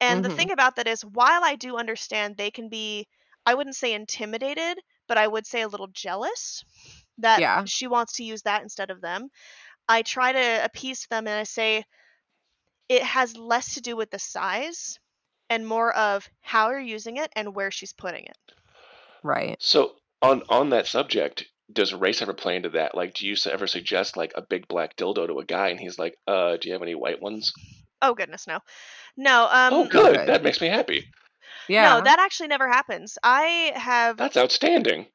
and the hmm thing about that is, while I do understand they can be, I wouldn't say intimidated, but I would say a little jealous that Yeah. she wants to use that instead of them. I try to appease them and I say it has less to do with the size and more of how you're using it and where she's putting it. Right. So on on that subject, does race ever play into that? Like, do you ever suggest like a big black dildo to a guy, and he's like, "Uh, do you have any white ones?" Oh goodness, no. No, Oh, um good. Good. That makes me happy. Yeah. No, that actually never happens. I have That's outstanding.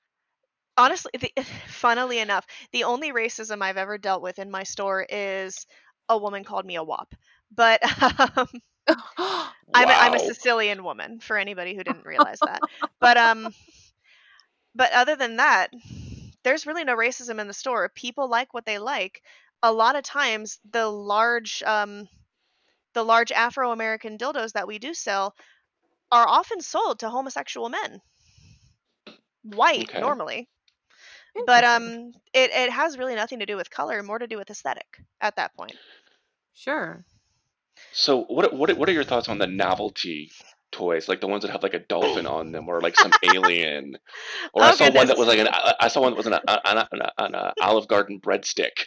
honestly, the, [LAUGHS] funnily enough, the only racism I've ever dealt with in my store is a woman called me a wop. But [LAUGHS] um, [GASPS] I'm a, I'm a Sicilian woman for anybody who didn't realize that. [LAUGHS] But um, but other than that, there's really no racism in the store. People like what they like. A lot of times, the large um, the large Afro American dildos that we do sell are often sold to homosexual men, white Okay. normally. But um, it it has really nothing to do with color, more to do with aesthetic at that point. Sure. So what what what are your thoughts on the novelty toys, like the ones that have like a dolphin on them, or like some alien? [LAUGHS] Or I Oh saw one that was like an I I saw one that was an, an, an, an, an uh, Olive Garden breadstick.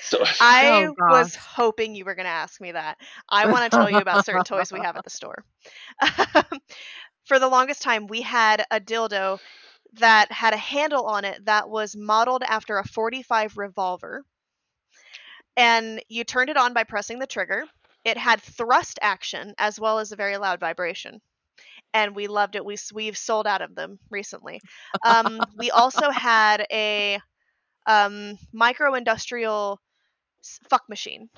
So [LAUGHS] I Oh was hoping you were going to ask me that. I want to tell you about certain toys we have at the store. [LAUGHS] For the longest time, we had a dildo that had a handle on it that was modeled after a 45 revolver. And you turned it on by pressing the trigger. It had thrust action as well as a very loud vibration. And we loved it. We we've sold out of them recently. Um, [LAUGHS] we also had a um, micro industrial fuck machine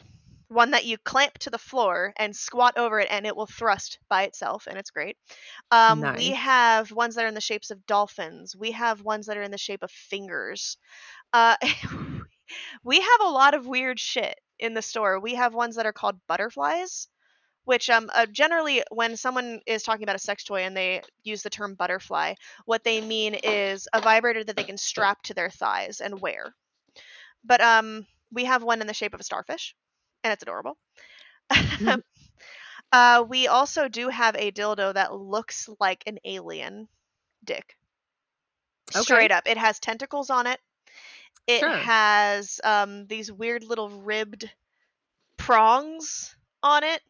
one that you clamp to the floor and squat over it and it will thrust by itself and it's great um, we have ones that are in the shapes of dolphins we have ones that are in the shape of fingers uh, [LAUGHS] we have a lot of weird shit in the store we have ones that are called butterflies which um uh, generally when someone is talking about a sex toy and they use the term butterfly what they mean is a vibrator that they can strap to their thighs and wear but um we have one in the shape of a starfish and it's adorable Mhm. [LAUGHS] uh we also do have a dildo that looks like an alien dick Okay. straight up it has tentacles on it it Sure. has um these weird little ribbed prongs on it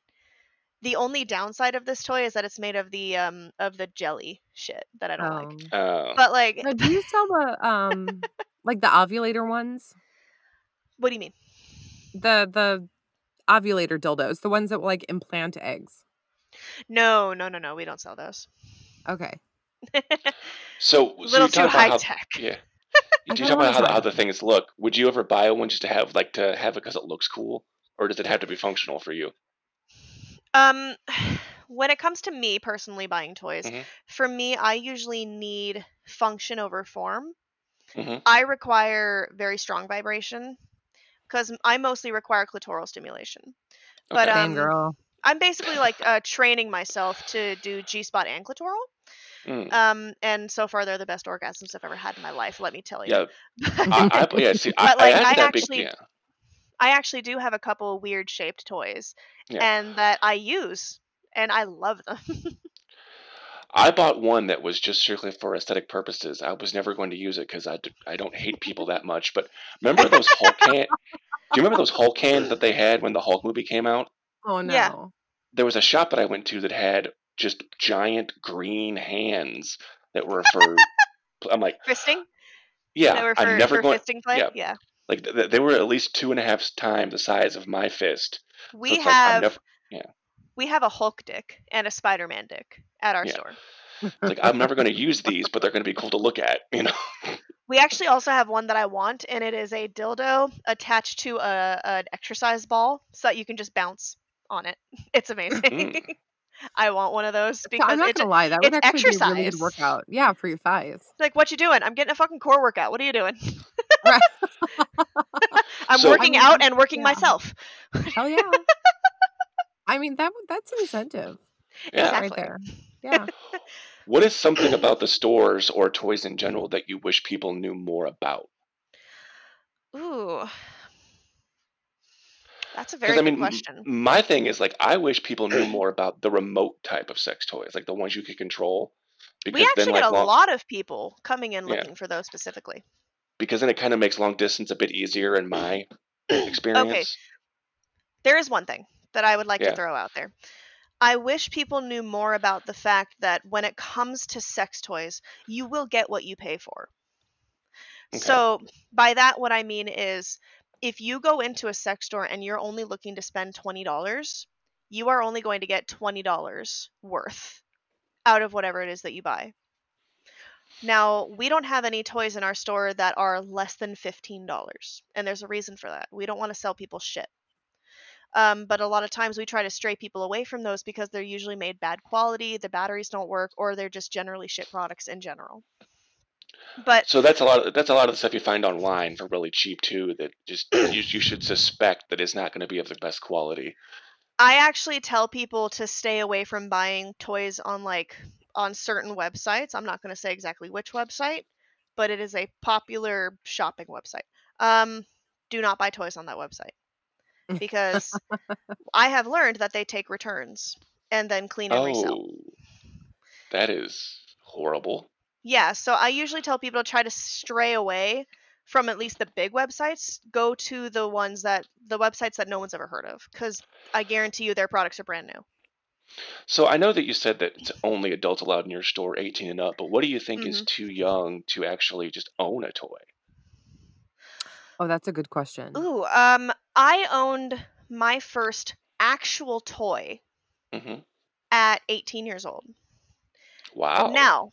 the only downside of this toy is that it's made of the um of the jelly shit that i don't like Um, Uh, but like now, do you sell the um [LAUGHS] like the ovulator ones? what do you mean The the ovulator dildos, the ones that will like implant eggs. no no no no we don't sell those Okay. [LAUGHS] so, a so little you too talk high about how, tech yeah. [LAUGHS] I You kinda talk about how, how the things look. Would you ever buy one just to have like to have it because it looks cool, or does it have to be functional for you? Um, [SIGHS] when it comes to me personally buying toys, Mhm. for me, I usually need function over form. hmm I require very strong vibration because I mostly require clitoral stimulation. But Okay. Same um, girl. I'm basically like uh, training myself to do G spot and clitoral. Mm. Um, and so far they're the best orgasms I've ever had in my life. Let me tell you. Yeah, [LAUGHS] I, I yeah. See, I, But, like, I I that big. actually- Yeah, I actually do have a couple weird shaped toys, Yeah. and that I use, and I love them. [LAUGHS] I bought one that was just strictly for aesthetic purposes. I was never going to use it because I, d- I don't hate people that much. But remember those Hulk can? Do you remember those Hulk cans that they had when the Hulk movie came out? Oh no. Yeah. There was a shop that I went to that had just giant green hands that were for. [LAUGHS] I'm like, Fisting. yeah, they were for, I'm never for going. fisting play. yeah. yeah. Like th- th- they were at least two and a half times the size of my fist. So We like, I'm have never- we have a Hulk dick and a Spider Man dick at our Yeah. store. It's like I'm never going to use these, but they're going to be cool to look at. You know. [LAUGHS] We actually also have one that I want, and it is a dildo attached to a an exercise ball, so that you can just bounce on it. [LAUGHS] It's amazing. Mm. [LAUGHS] I want one of those because I'm not it's gonna lie, that would it's actually be a really good exercise. workout. Yeah, for your thighs. like, what you doing? I'm getting a fucking core workout. What are you doing? [LAUGHS] I'm So- working I mean, out and working yeah. myself. Hell yeah. [LAUGHS] I mean that would- that's incentive Yeah. Exactly. right there. [LAUGHS] Yeah. What is something about the stores or toys in general that you wish people knew more about? Ooh, that's a very I good mean, question. my thing is like I wish people knew [CLEARS THROAT] more about the remote type of sex toys, like the ones you could control. Because We actually then, get a long, lot of people coming in Yeah. looking for those specifically. because then it kind of makes long distance a bit easier in my [CLEARS THROAT] experience. Okay. There is one thing that I would like Yeah. to throw out there. I wish people knew more about the fact that when it comes to sex toys, you will get what you pay for. Okay. So, by that, what I mean is if you go into a sex store and you're only looking to spend $20, you are only going to get $20 worth out of whatever it is that you buy. Now, we don't have any toys in our store that are less than $15, and there's a reason for that. We don't want to sell people shit. Um, but a lot of times we try to stray people away from those because they're usually made bad quality, the batteries don't work, or they're just generally shit products in general. But So that's a lot. Of, that's a lot of the stuff you find online for really cheap too. That just you, you should suspect that it's not going to be of the best quality. I actually tell people to stay away from buying toys on like on certain websites. I'm not going to say exactly which website, but it is a popular shopping website. Um, do not buy toys on that website because [LAUGHS] I have learned that they take returns and then clean and resell. Oh, that is horrible. Yeah, so I usually tell people to try to stray away from at least the big websites. Go to the ones that the websites that no one's ever heard of because I guarantee you their products are brand new. So I know that you said that it's only adults allowed in your store, 18 and up. But what do you think is Mhm. too young to actually just own a toy? Oh, that's a good question. Ooh, um, I owned my first actual toy hmm at 18 years old. Wow. Now,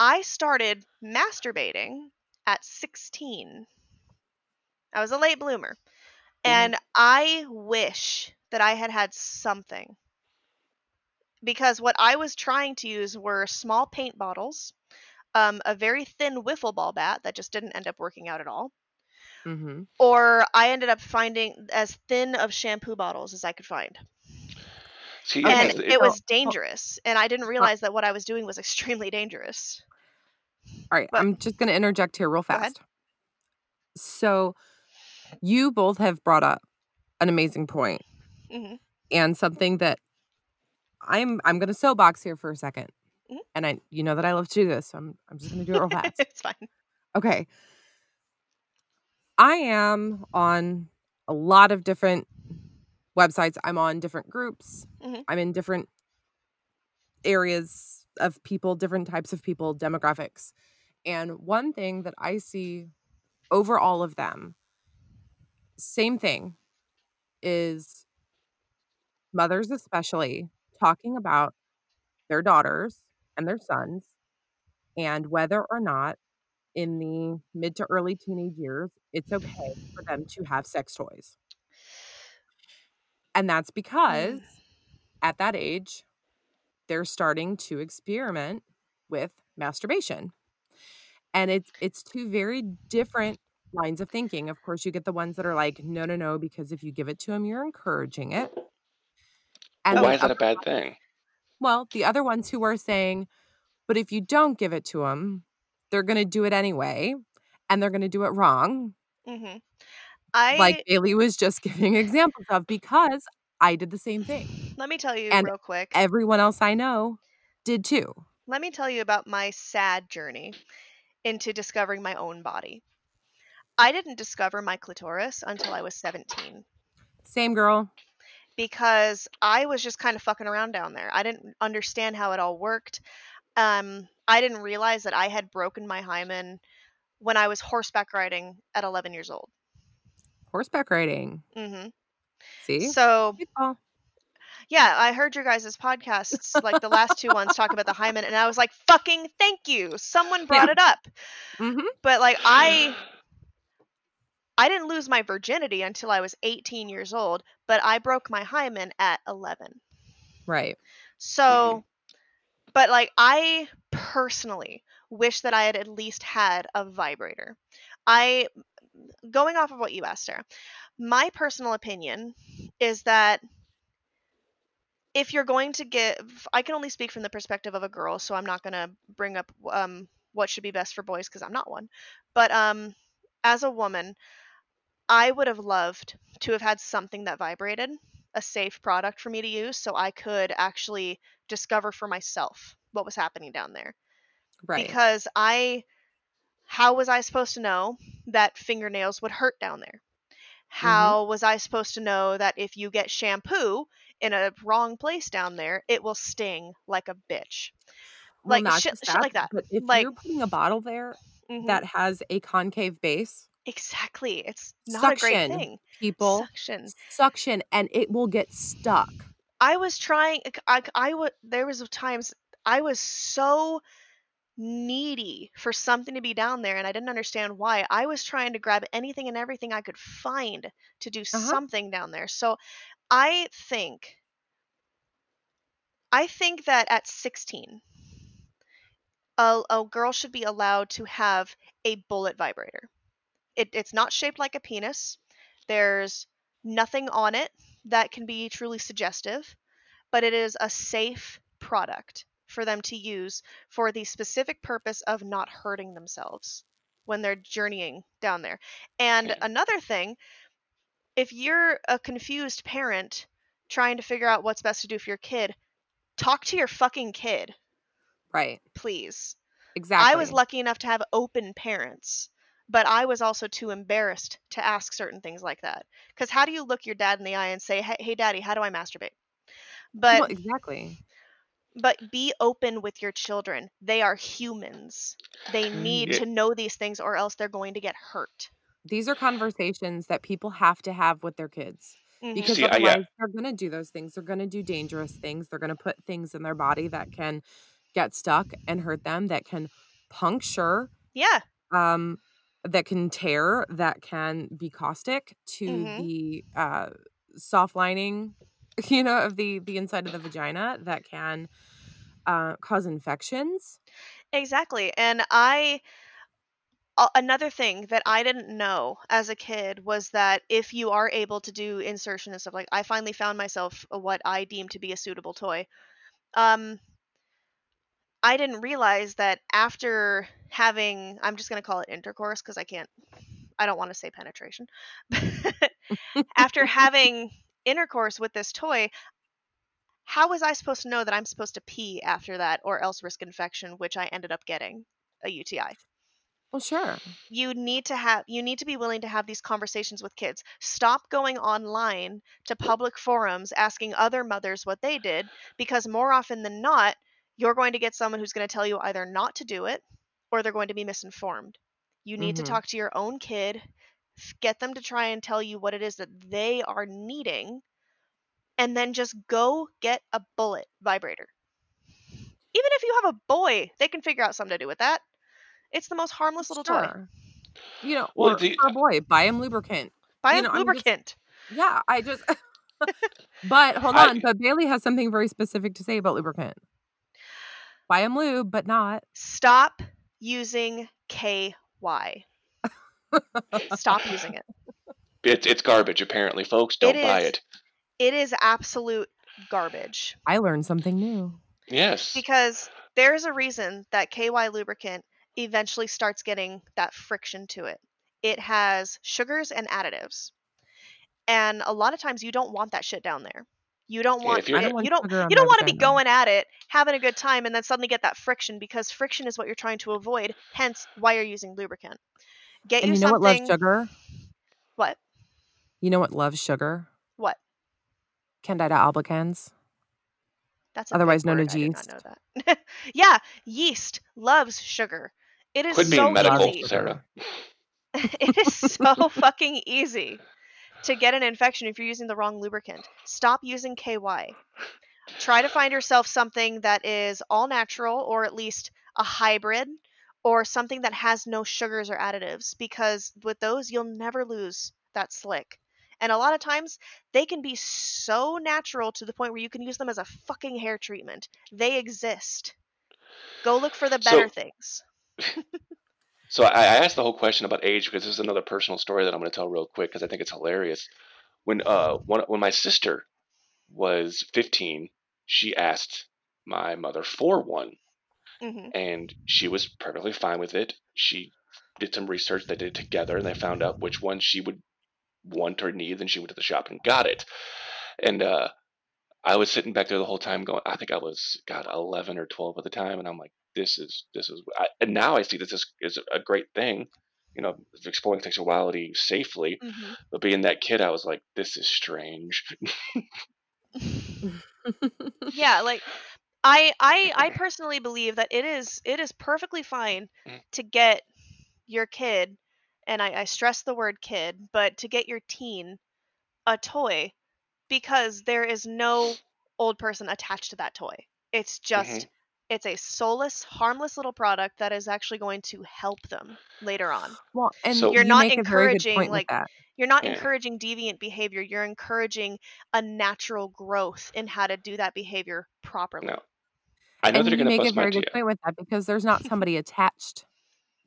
I started masturbating at 16. I was a late bloomer. And I wish that I had had something. Because what I was trying to use were small paint bottles, um, a very thin wiffle ball bat that just didn't end up working out at all, Mm-hmm. or I ended up finding as thin of shampoo bottles as I could find. See, And it it- was dangerous. And I didn't realize that what I was doing was extremely dangerous. All right, But- I'm just going to interject here real fast. So, you both have brought up an amazing point hmm and something that I'm I'm going to soapbox here for a 2nd Mhm. And I you know that I love to do this, so I'm I'm just going to do it real [LAUGHS] fast. it's fine. Okay. I am on a lot of different websites. I'm on different groups. Mhm. I'm in different areas of people, different types of people, demographics. And one thing that I see over all of them, same thing, is mothers, especially, talking about their daughters and their sons and whether or not in the mid to early teenage years it's okay for them to have sex toys. And that's because [SIGHS] at that age, they're starting to experiment with masturbation. And it's it's two very different lines of thinking. Of course, you get the ones that are like, no, no, no, because if you give it to them, you're encouraging it. well, the why is that a bad thing? well, the other ones who are saying, but if you don't give it to them, they're going to do it anyway, and they're going to do it wrong. hmm I like Bailey was just giving [LAUGHS] examples of because I did the same thing. let me tell you and real quick. Everyone else I know did too. let me tell you about my sad journey into discovering my own body. I didn't discover my clitoris until I was 17 Same girl. because I was just kind of fucking around down there. I didn't understand how it all worked. Um, I didn't realize that I had broken my hymen when I was horseback riding at 11 years old. Horseback riding. hmm See? So call. yeah, I heard your guys' podcasts, like the last two ones, talk about the hymen, and I was like, "Fucking thank you, someone brought Yeah. it up." hmm But like I I didn't lose my virginity until I was 18 years old, but I broke my hymen at 11. Right. So but like I personally wish that I had at least had a vibrator. I going off of what you asked Sarah, my personal opinion is that if you're going to give I can only speak from the perspective of a girl, so I'm not going to bring up um what should be best for boys because I'm not one. But um as a woman, I would have loved to have had something that vibrated, a safe product for me to use so I could actually discover for myself what was happening down there Right. because I how was I supposed to know that fingernails would hurt down there? How was I supposed to know that if you get shampoo in a wrong place down there, it will sting like a bitch? well, like, shit- just shit like that. But if Like- you're putting a bottle there Mhm. that has a concave base, exactly. It's not a great Suction. thing. people Suction. suction and it will get stuck. I was trying. I I. There was times I was so needy for something to be down there, and I didn't understand why. I was trying to grab anything and everything I could find to do Uh-huh. something down there. So, I think. I think that at 16, a, a girl should be allowed to have a bullet vibrator. It, it's not shaped like a penis. There's nothing on it that can be truly suggestive, but it is a safe product for them to use for the specific purpose of not hurting themselves when they're journeying down there. And Okay. another thing, if you're a confused parent trying to figure out what's best to do for your kid, talk to your fucking kid, Right. please. Exactly. I was lucky enough to have open parents, but I was also too embarrassed to ask certain things like that. Because how do you look your dad in the eye and say, "Hey, hey daddy, how do I masturbate?" But well, exactly. But be open with your children. They are humans. They need Yeah. to know these things, or else they're going to get hurt. These are conversations that people have to have with their kids. Mhm. because See, I- yeah. otherwise they're going to do those things. They're going to do dangerous things. They're going to put things in their body that can get stuck and hurt them, that can puncture yeah, um, that can tear, that can be caustic, to Mhm. the uh, soft lining, [LAUGHS] you know, of the the inside of the vagina that can uh, cause infections. Exactly. And I another thing that I didn't know as a kid was that if you are able to do insertion and stuff like I finally found myself what I deem to be a suitable toy. Um I didn't realize that after having I'm just going to call it intercourse cuz I can't I don't want to say penetration. [LAUGHS] [LAUGHS] after having intercourse with this toy, how was I supposed to know that I'm supposed to pee after that or else risk infection, which I ended up getting a UTI? Well, sure. You need to have you need to be willing to have these conversations with kids. Stop going online to public forums asking other mothers what they did because more often than not, you're going to get someone who's going to tell you either not to do it or they're going to be misinformed. You need to Mhm. talk to your own kid, get them to try and tell you what it is that they are needing and then just go get a bullet vibrator. Even if you have a boy, they can figure out something to do with that. It's the most harmless little toy. Sure. You know, Well, or the- for a boy, buy him lubricant. Buy You know, I'm just- lubricant. Yeah, I just. [LAUGHS] [LAUGHS] but hold I- on, but Bailey has something very specific to say about lubricant. Buy him lube, but not. Stop using KY. Stop using it. It's it's garbage apparently, folks. Don't It buy is. it. It is absolute garbage I learned something new. Yes. because there's a reason that KY lubricant eventually starts getting that friction to it. It has sugars and additives. And a lot of times you don't want that shit down there. You don't want if you're it- you don't sugar you don't want to be going at it, having a good time, and then suddenly get that friction because friction is what you're trying to avoid. Hence, why you're using lubricant. Get And you you know what something. loves sugar? What? You know what loves sugar? What? Candida albicans. That's a Otherwise known word. as I did yeast. not know that. [LAUGHS] yeah, yeast loves sugar. It is Quit so being medical, easy. Sarah. [LAUGHS] it is so [LAUGHS] fucking easy to get an infection if you're using the wrong lubricant. Stop using KY. Try to find yourself something that is all natural or at least a hybrid or something that has no sugars or additives because with those you'll never lose that slick. And a lot of times they can be so natural to the point where you can use them as a fucking hair treatment. They exist. Go look for the better So- things. [LAUGHS] So I, I asked the whole question about age because this is another personal story that I'm going to tell real quick because I think it's hilarious. When uh when, when my sister was 15, she asked my mother for one, hmm and she was perfectly fine with it. She did some research. They did it together, and they found out which one she would want or need. Then she went to the shop and got it. And uh, I was sitting back there the whole time, going, I think I was God 11 or 12 at the time, and I'm like, this is this is. I, and now I see this is is a great thing, you know, exploring sexuality safely. hmm But being that kid, I was like, this is strange. [LAUGHS] yeah like i i i personally believe that it is it is perfectly fine Mhm. to get your kid and I, I stress the word kid but to get your teen a toy because there is no old person attached to that toy it's just it's a soulless harmless little product that is actually going to help them later on well, and So- You're you not make a very good encouraging, point like, with that. you're not Yeah. encouraging deviant behavior you're encouraging a natural growth in how to do that behavior properly No. I know and that you're going to make a very good point with that because there's not [LAUGHS] somebody attached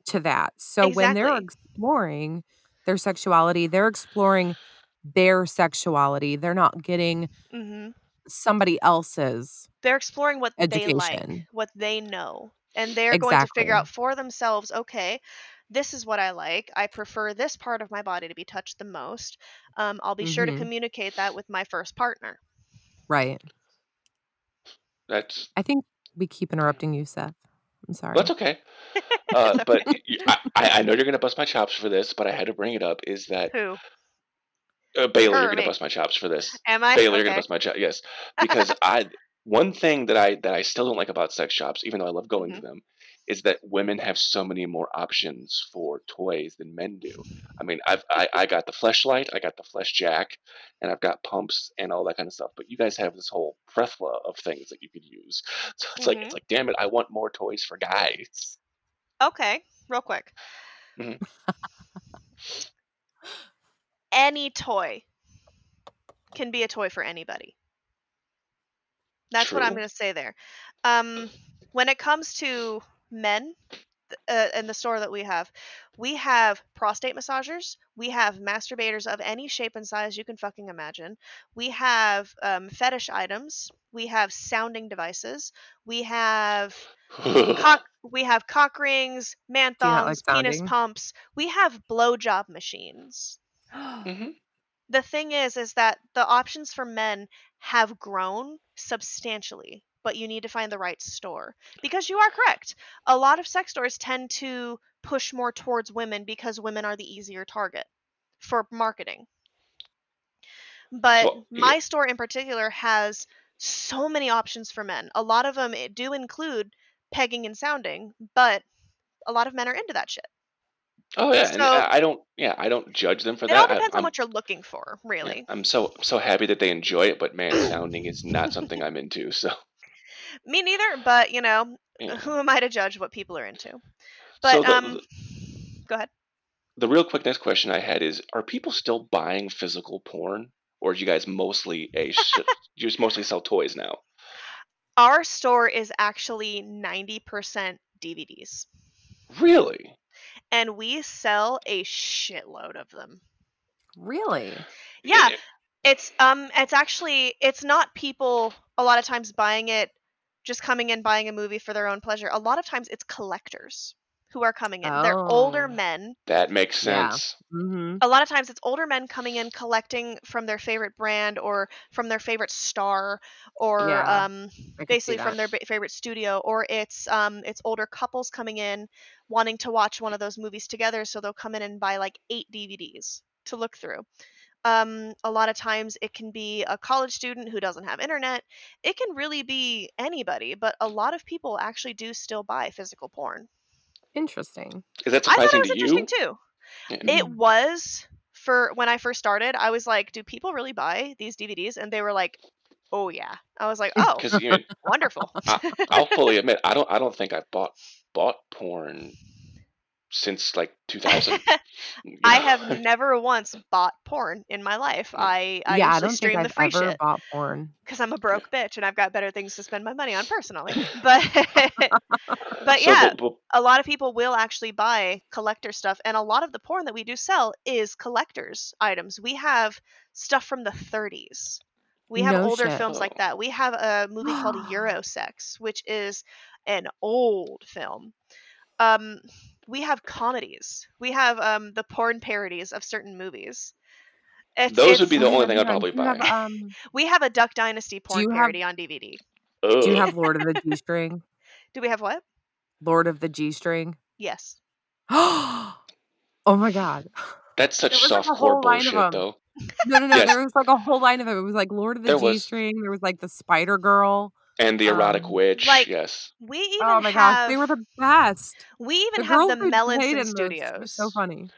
to that. So when they're exploring their sexuality, they're exploring their sexuality. They're not getting hmm somebody else's they're exploring what they like, what they know, and they're going to figure out for themselves. Okay, this is what I like. I prefer this part of my body to be touched the most. Um, I'll be sure to Mhm. communicate that with my first partner. Right. That's I think we keep interrupting you, Seth. I'm sorry. that's okay. [LAUGHS] Uh, but I, y- I, [LAUGHS] I I know you're going to bust my chops for this, but I had to bring it up. Is that Who uh, Bailey? Her You're going to bust my chops for this. am I? Bailey, you're gonna bust my chops. Yes, [LAUGHS] because I one thing that I that I still don't like about sex shops, even though I love going to Mm-hmm. them, is that women have so many more options for toys than men do. I mean, I've I, I got the fleshlight, I got the flesh jack, and I've got pumps and all that kind of stuff. But you guys have this whole plethora of things that you could use. [LAUGHS] So it's like Mhm. it's like, damn it, I want more toys for guys. Okay, real quick. Mhm. Any toy can be a toy for anybody. That's what I'm going to say there. Um, when it comes to men uh, in the store that we have, we have prostate massagers, we have masturbators of any shape and size you can fucking imagine, we have um, fetish items, we have sounding devices, we have cock, [LAUGHS] we have cock rings, man Do you not like thongs, penis pumps, we have blowjob machines. [GASPS] Hmm the thing is is that the options for men have grown substantially but you need to find the right store because you are correct a lot of sex stores tend to push more towards women because women are the easier target for marketing but Well, yeah. my store in particular has so many options for men a lot of them eh, do include pegging and sounding but a lot of men are into that shit Oh yeah, So- I I don't. Yeah, I don't judge them for it that. all I- depends on I'm- what you're looking for yeah, really I'm so I'm so happy that they enjoy it, but man, sounding is not something I'm into. So me neither but you know yeah. who am I to judge what people are into? But so the, um, go ahead. the real quick next question I had is: Are people still buying physical porn, or do you guys mostly a sh- [LAUGHS] you just mostly sell toys now? Our store is actually ninety percent DVDs, Really? and we sell a shitload of them. Really? Yeah, Yeah. it's um, it's actually it's not people a lot of times buying it, just coming in buying a movie for their own pleasure. A lot of times it's collectors who are coming in. They're older Oh. men That makes Yeah. sense. Mm-hmm. a lot of times it's older men coming in collecting from their favorite brand or from their favorite star or Yeah, um, I could see basically from their favorite studio or it's um, it's older couples coming in wanting to watch one of those movies together so they'll come in and buy like eight dvds to look through um, a lot of times it can be a college student who doesn't have internet it can really be anybody but a lot of people actually do still buy physical porn Interesting. Is that surprising i thought it was to interesting you? too Yeah. it was for when I first started. I was like, "Do people really buy these DVDs?" And they were like, "Oh yeah." I was like, [LAUGHS] "Oh, Because you know, wonderful." I, I'll fully admit I don't I don't think I bought bought porn since like 2000. [LAUGHS] you I have [LAUGHS] never once bought porn in my life. I I yeah, I don't think stream the I've free ever shit bought porn. because I'm a broke bitch and I've got better things to spend my money on personally. [LAUGHS] But but So, yeah, but, but a lot of people will actually buy collector stuff and a lot of the porn that we do sell is collectors items we have stuff from the 30s we have No older shit. films like that we have a movie called [GASPS] eurosex which is an old film um we have comedies we have um the porn parodies of certain movies it's, Those would be the only thing I'd probably do you have, buy. um, [LAUGHS] we have a duck dynasty porn you have- parody on dvd do you have Lord of the G String? [LAUGHS] do we have what Lord of the G String? yes [GASPS] oh my god. [LAUGHS] That's such There was, like, a softcore whole line of bullshit, 'em. though. No, no, no. Yes. There was like a whole line of them. It was like Lord of the G String. There was like the Spider Girl. And the erotic Um, witch, like- yes. we even Oh my have gosh, they were the best. we even The have the Melanson in this Studios. so funny.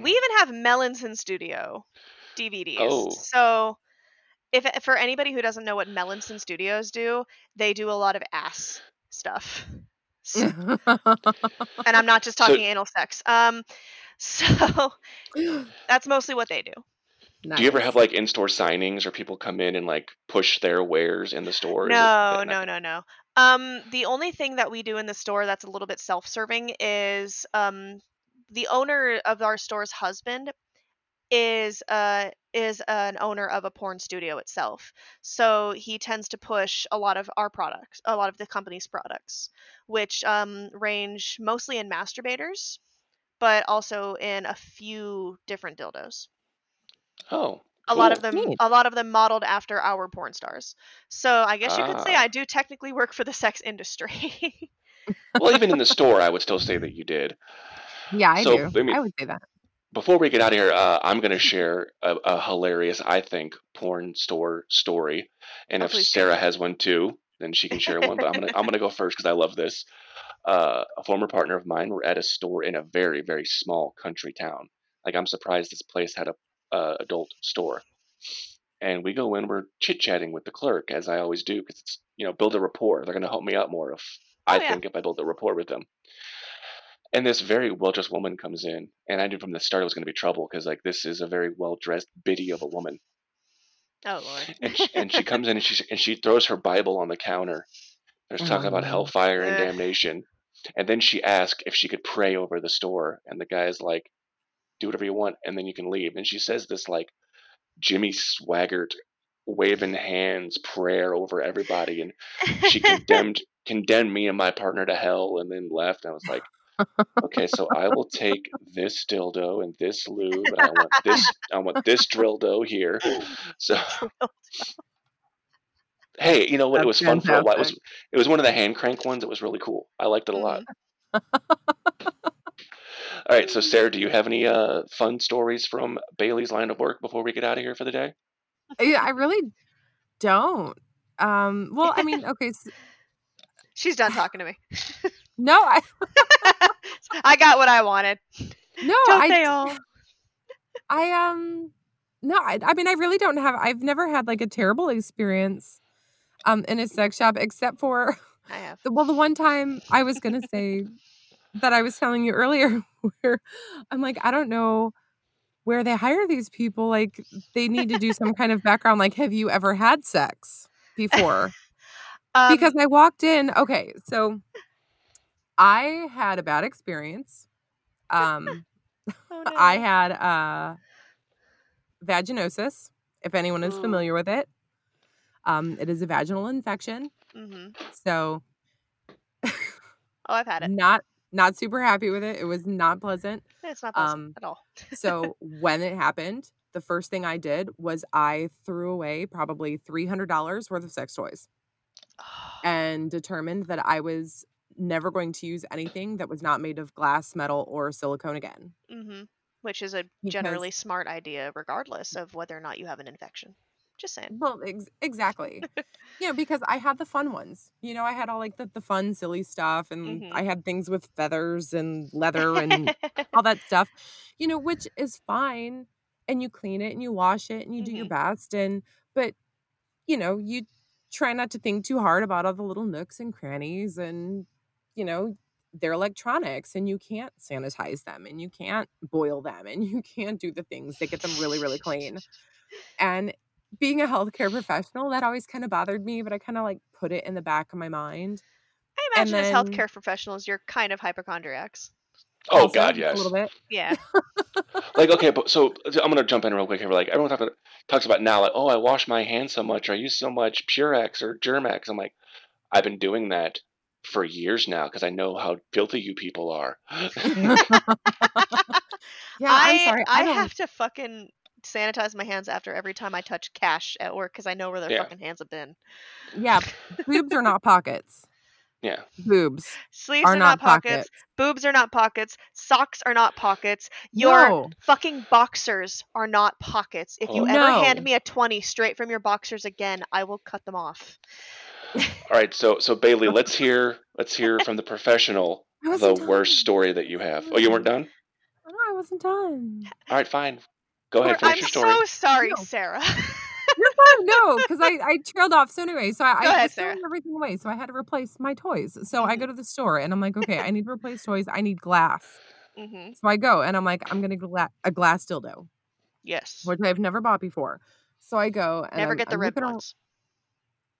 We even have Melanson Studio DVDs. Oh. So if for anybody who doesn't know what Melanson Studios do, they do a lot of ass stuff. S- [LAUGHS] and I'm not just So- talking anal sex. Um [LAUGHS] so [GASPS] that's mostly what they do. Do you ever have like in-store signings or people come in and like push their wares in the store? Is it No, no, no, no. Um, the only thing that we do in the store that's a little bit self-serving is um, the owner of our store's husband is uh is an owner of a porn studio itself. So he tends to push a lot of our products, a lot of the company's products, which um, range mostly in masturbators, but also in a few different dildos Oh, a lot of them Neat. a lot of them modeled after our porn stars so i guess you could say Ah. i do technically work for the sex industry [LAUGHS] Well, even in the store, I would still say that you did. Yeah, I So, do. I mean- I would say that. Before we get out of here, uh, I'm going to share a, a hilarious, I think, porn store story. And Oh, if please do. Sarah has one too, then she can share one. But I'm gonna I'm gonna go [LAUGHS] first because I love this. Uh, a former partner of mine were at a store in a very very small country town. Like I'm surprised this place had a uh, adult store. And we go in, we're chit chatting with the clerk as I always do because it's you know build a rapport. They're gonna help me out more if I Oh, yeah. think if I build a rapport with them. and this very well dressed woman comes in, and I knew from the start it was going to be trouble because like this is a very well dressed biddy of a woman, Oh lord. and she, and she comes in and she and she throws her Bible on the counter. There's talking about Oh. hellfire and Ugh. damnation, and then she asks if she could pray over the store, and the guy's like, "Do whatever you want, and then you can leave." And she says this like Jimmy Swaggart waving hands prayer over everybody, and she condemned [LAUGHS] condemned me and my partner to hell and then left. And I was like, okay, so I will take this dildo and this lube, and I want this [LAUGHS] I want this dildo here. So hey, you know what? it was That's fun for a while. It was it was one of the hand crank ones. It was really cool. I liked it a lot. Mm. [LAUGHS] All right, so Sarah, do you have any uh, fun stories from Bailey's line of work before we get out of here for the day? Yeah, I really don't. Um, well, I mean, [LAUGHS] okay, s She's done talking to me. [LAUGHS] no, I I got what I wanted. no, Don't I they all? I um no, I, I mean I really don't have I've never had like a terrible experience um in a sex shop except for I have. the, well the one time I was going to say that I was telling you earlier [LAUGHS] where I'm like I don't know where they hire these people like they need to do some kind of background like have you ever had sex before [LAUGHS] Um, because I walked in okay so I had a bad experience um [LAUGHS] oh, I no. had uh vaginosis, if anyone is Ooh. familiar with it. Um, it is a vaginal infection. hmm So Oh, I've had it. not not super happy with it. It was not pleasant. It's not pleasant Um, at all. [LAUGHS] So when it happened, the first thing I did was I threw away probably $300 worth of sex toys [SIGHS] and determined that I was never going to use anything that was not made of glass, metal, or silicone again. hmm Which is a Because- generally smart idea, regardless of whether or not you have an infection. Just saying. Well, ex- exactly. [LAUGHS] you know, because I had the fun ones. You know, I had all like the, the fun, silly stuff, and Mhm. I had things with feathers and leather and all that [LAUGHS] stuff, you know, which is fine. And you clean it and you wash it and you do your best. And, but, you know, you try not to think too hard about all the little nooks and crannies and, you know, they're electronics and you can't sanitize them and you can't boil them and you can't do the things that get them really, really clean. [LAUGHS] And being a healthcare professional, that always kind of bothered me, but I kind of like put it in the back of my mind. I And imagine as healthcare professionals, you're kind of hypochondriacs. Oh Also, God, just yes. A little bit. Yeah. [LAUGHS] like okay but so i'm gonna jump in real quick here like everyone talks about, talks about now like oh i wash my hands so much or i use so much purex or Germ-X i'm like i've been doing that for years now because i know how filthy you people are [LAUGHS] [LAUGHS] Yeah, I I'm sorry. I, I, have to fucking sanitize my hands after every time I touch cash at work because I know where their Yeah. fucking hands have been. Yeah, boobs are not pockets. yeah Boobs Sleeves are, not pockets. pockets. Boobs are not pockets. Socks are not pockets. Your No. fucking boxers are not pockets. If you Oh. ever hand me a 20 straight from your boxers again, I will cut them off. all right so so bailey let's [LAUGHS] hear let's hear from the professional the wasn't worst story that you have oh you weren't done No, I wasn't done. all right fine go ahead finish I'm your story so sorry, No. Sarah. You're [LAUGHS] fine. No, because I, I trailed off. So anyway, so I, Go I ahead, was throwing everything away. So I had to replace my toys. So I Mhm. go to the store and I'm like, okay, I need to replace toys. I need glass. hmm So I go and I'm like, I'm gonna gla- a glass dildo, Yes. which I've never bought before. So I go and Never I'm- get the I'm ribbed looking ar- ones.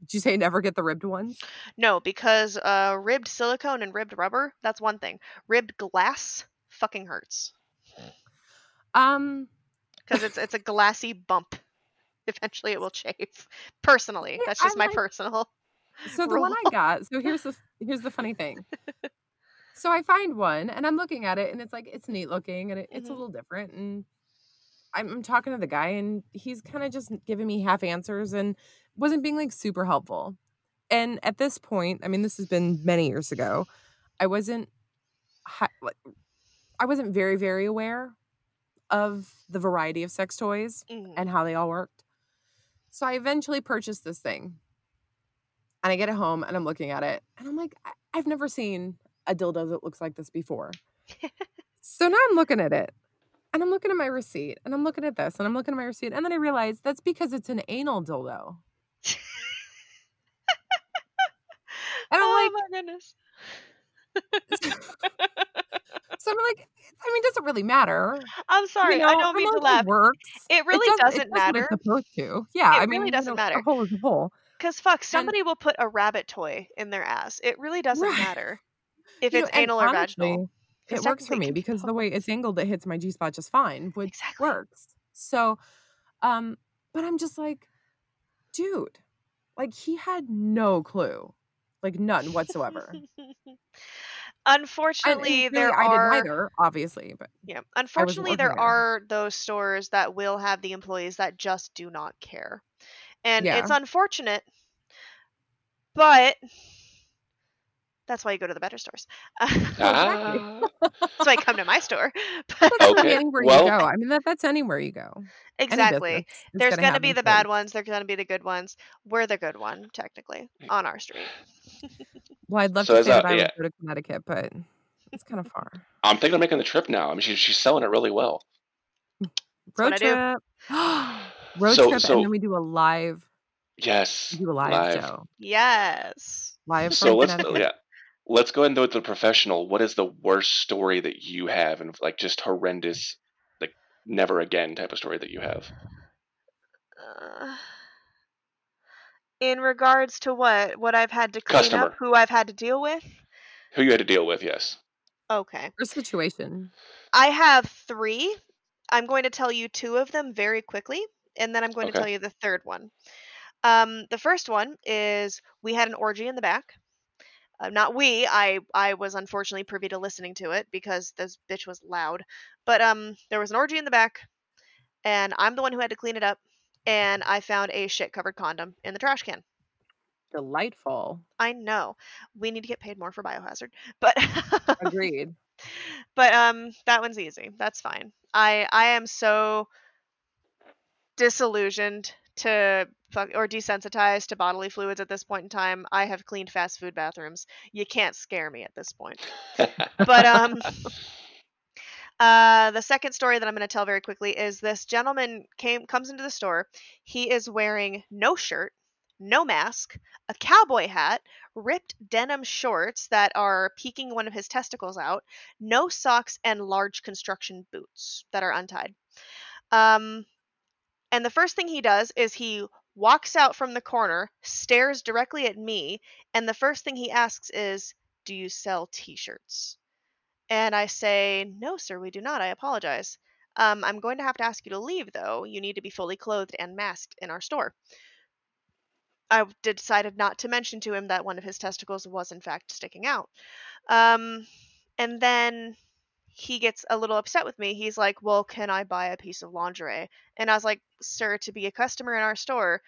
Did you say never get the ribbed ones? No, because uh, ribbed silicone and ribbed rubber, that's one thing. Ribbed glass fucking hurts. Um, Because it's it's a glassy bump. Eventually it will chafe. Personally. That's just my personal. so the one I got. So here's the here's the funny thing. So I find one and I'm looking at it and it's like it's neat looking and it, it's a Mhm. little different and I'm, talking to the guy and he's kind of just giving me half answers and wasn't being like super helpful. And at this point, I mean, this has been many years ago. I wasn't, I wasn't very very aware of the variety of sex toys Mhm. and how they all worked. So I eventually purchased this thing. And I get it home and I'm looking at it and I'm like, I- I've never seen a dildo that looks like this before. [LAUGHS] so now I'm looking at it and I'm looking at my receipt and I'm looking at this and I'm looking at my receipt. And then I realize that's because it's an anal dildo. [LAUGHS] And I'm oh like, my goodness. [LAUGHS] So I'm like, I mean, does it really matter? I'm sorry, You know, I don't mean to it laugh. works. It really does, doesn't it does what it's supposed to. Yeah, It I mean, really doesn't know, matter. a hole is a hole. Because fuck, And somebody will put a rabbit toy in their ass. It really doesn't right, matter if you it's and anal or vaginal. honestly, Because it works for me because the way it's angled, it hits my G spot just fine, which Exactly. works. So, um, but I'm just like, dude, like he had no clue, like none whatsoever. [LAUGHS] And in Unfortunately, theory, there I didn't are either, obviously, but yeah. Unfortunately, there there. are those stores that will have the employees that just do not care, and it's unfortunate, but that's why you go to the better stores. [LAUGHS] exactly. Ah, [LAUGHS] that's why you come to my store. [LAUGHS] That's okay. anywhere you Well, go. I mean, that that's anywhere you go. Exactly. business There's gonna going to have be the bad ones. There's going to be the good ones. We're the good one, technically, on our street. Well, I'd love so to as say a that I yeah, would go to Connecticut, but it's kind of far. I'm thinking of making the trip now. I mean, she's she's selling it really well. Road trip, [GASPS] road So trip, and then we do a live, we yes, do a live live. show, Yes. live So let's yeah, let's go ahead and do it the professional. What is the worst story that you have, and like just horrendous, like never again type of story that you have? Uh, in regards to what? What I've had to clean up? Who I've had to deal with? who you had to deal with? Yes. Okay. Or situation. I have three. I'm going to tell you two of them very quickly, and then I'm going to tell you the third one. Um, the first one is we had an orgy in the back. Uh, not we. I I was unfortunately privy to listening to it because this bitch was loud. But um, there was an orgy in the back, and I'm the one who had to clean it up. And I found a shit covered condom in the trash can. Delightful. I know we need to get paid more for biohazard, but Agreed. [LAUGHS] but um, that one's easy. That's fine. I I am so disillusioned to fuck or desensitized to bodily fluids at this point in time. I have cleaned fast food bathrooms. You can't scare me at this point. But um [LAUGHS] [LAUGHS] uh the second story that I'm going to tell very quickly is this gentleman came comes into the store. He is wearing no shirt, no mask, a cowboy hat, ripped denim shorts that are peeking one of his testicles out, no socks and large construction boots that are untied. Um and the first thing he does is he walks out from the corner, stares directly at me, and the first thing he asks is, Do you sell t shirts? And I say, No, sir, we do not. I apologize. Um, I'm going to have to ask you to leave, though. You need to be fully clothed and masked in our store. I decided not to mention to him that one of his testicles was, in fact, sticking out. Um, and then he gets a little upset with me. He's like, Well, can I buy a piece of lingerie? And I was like, Sir, to be a customer in our store,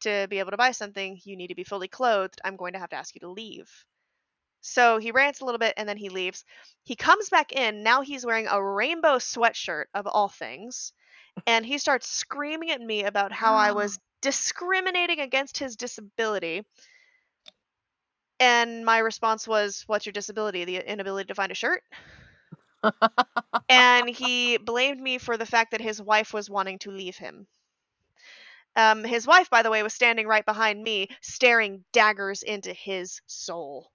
to be able to buy something, you need to be fully clothed. I'm going to have to ask you to leave. So he rants a little bit and then he leaves. He comes back in. Now he's wearing a rainbow sweatshirt, of all things. And he starts screaming at me about how I was discriminating against his disability. And my response was, What's your disability? The inability to find a shirt? and he blamed me for the fact that his wife was wanting to leave him. Um, his wife, by the way, was standing right behind me, staring daggers into his soul,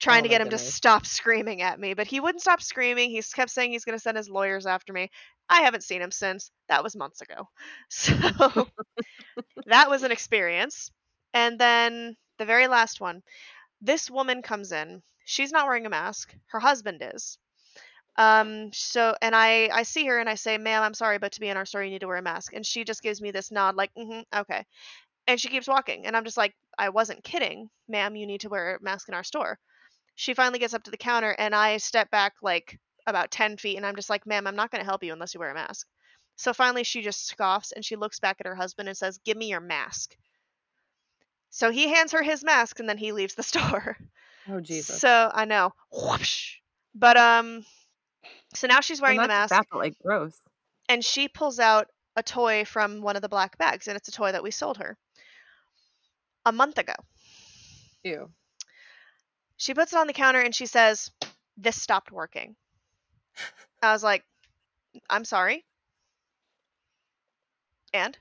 trying Oh to get him to stop screaming at me. But he wouldn't stop screaming. He kept saying he's going to send his lawyers after me. I haven't seen him since. That was months ago. [LAUGHS] So that was an experience. And then the very last one this woman comes in. She's not wearing a mask, her husband is. Um, so and I I see her and I say, "Ma'am, I'm sorry, but to be in our store, you need to wear a mask." And she just gives me this nod, like, "Mm-hmm, okay." And she keeps walking, and I'm just like, "I wasn't kidding, ma'am. You need to wear a mask in our store." She finally gets up to the counter, and I step back like about ten feet, and I'm just like, "Ma'am, I'm not going to help you unless you wear a mask." So finally, she just scoffs and she looks back at her husband and says, "Give me your mask." So he hands her his mask, and then he leaves the [LAUGHS] store. Oh Jesus. So I know, whoosh. But um, so now she's wearing the that's mask that, like gross. and she pulls out a toy from one of the black bags and it's a toy that we sold her a month ago Ew. She puts it on the counter and she says this stopped working i was like i'm sorry and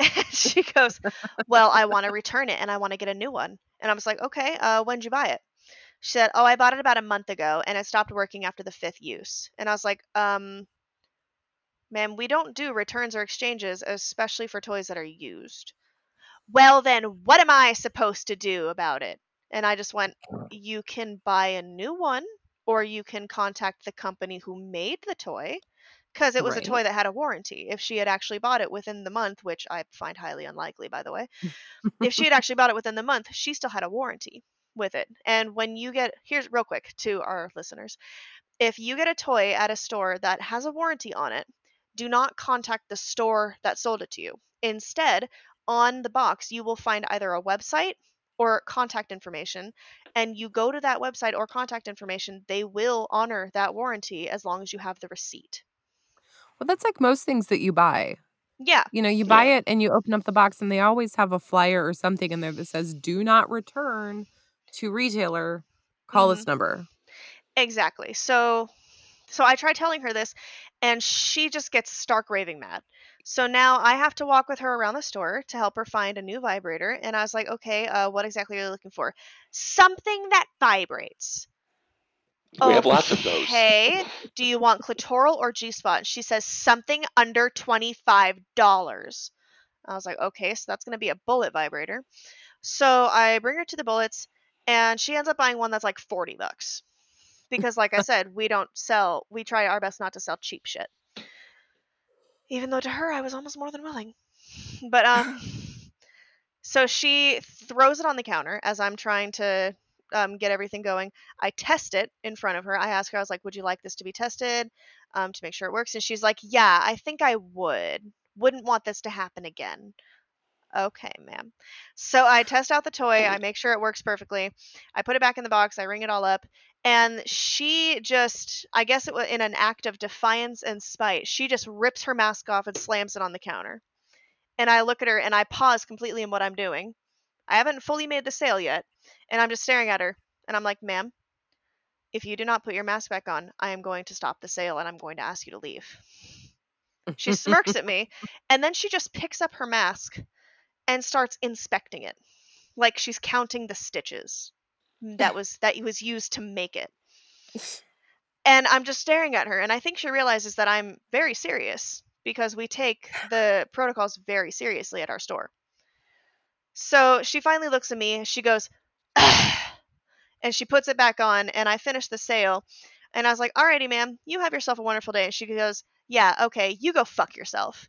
[LAUGHS] she goes well i want to return it and i want to get a new one and i was like okay uh when'd you buy it She said, "Oh, I bought it about a month ago, and it stopped working after the fifth use." And I was like, "Um, ma'am, we don't do returns or exchanges, especially for toys that are used." Well, then, what am I supposed to do about it? And I just went, "You can buy a new one, or you can contact the company who made the toy." Because it was a toy that had a warranty. If she had actually bought it within the month, which I find highly unlikely, by the way, if she had [LAUGHS] actually bought it within the month, she still had a warranty with it. And when you get here's real quick to our listeners. If you get a toy at a store that has a warranty on it, do not contact the store that sold it to you. Instead, on the box, you will find either a website or contact information, and you go to that website or contact information, they will honor that warranty as long as you have the receipt. Well, that's like most things that you buy. Yeah. You know, you buy it and you open up the box and they always have a flyer or something in there that says, do not return to retailer. Call Mhm. this number. Exactly. So so I try telling her this and she just gets stark raving mad. So now I have to walk with her around the store to help her find a new vibrator and I was like, "Okay, uh what exactly are you looking for?" Something that vibrates. We have lots of those. Okay. Do you want clitoral or G-spot? She says something under $25. I was like, "Okay, so that's going to be a bullet vibrator." So I bring her to the bullets and she ends up buying one that's like 40 bucks. Because like I said, we don't sell we try our best not to sell cheap shit. Even though to her I was almost more than willing. [LAUGHS] But um so she throws it on the counter as I'm trying to um, get everything going. I test it in front of her. I ask her, I was like, "Would you like this to be tested um, to make sure it works?" And she's like, "Yeah, I think I would. Wouldn't want this to happen again." Okay, ma'am. So I test out the toy. I make sure it works perfectly. I put it back in the box. I ring it all up, and she just, I guess it was in an act of defiance and spite, she just rips her mask off and slams it on the counter. And I look at her and I pause completely in what I'm doing. I haven't fully made the sale yet, and I'm just staring at her. And I'm like, ma'am, if you do not put your mask back on, I am going to stop the sale and I'm going to ask you to leave. She smirks at me, and then she just picks up her mask and starts inspecting it, like she's counting the stitches that mm-hmm. was that was used to make it. [LAUGHS] And I'm just staring at her, and I think she realizes that I'm very serious because we take the protocols very seriously at our store. So she finally looks at me. She goes, and she puts it back on, and I finish the sale. And I was like, "Alrighty, ma'am, you have yourself a wonderful day." And she goes, "Yeah, okay, you go fuck yourself."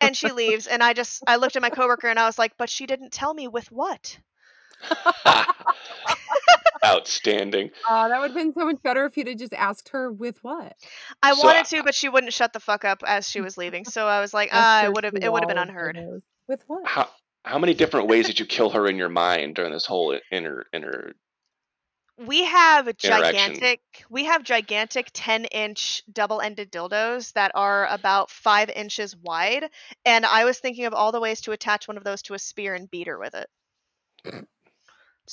and she leaves, and I just I looked at my coworker and I was like, "But she didn't tell me with what." [LAUGHS] Outstanding. Oh, that would have been so much better if you'd have just asked her with what. I So, wanted to, but she wouldn't shut the fuck up as she was leaving. So I was like, I'm ah, it would have it would have been unheard. With what? How how many different ways did you kill her in your mind during this whole inner inner? We have gigantic we have gigantic 10 inch double ended dildos that are about five inches wide. And I was thinking of all the ways to attach one of those to a spear and beat her with it.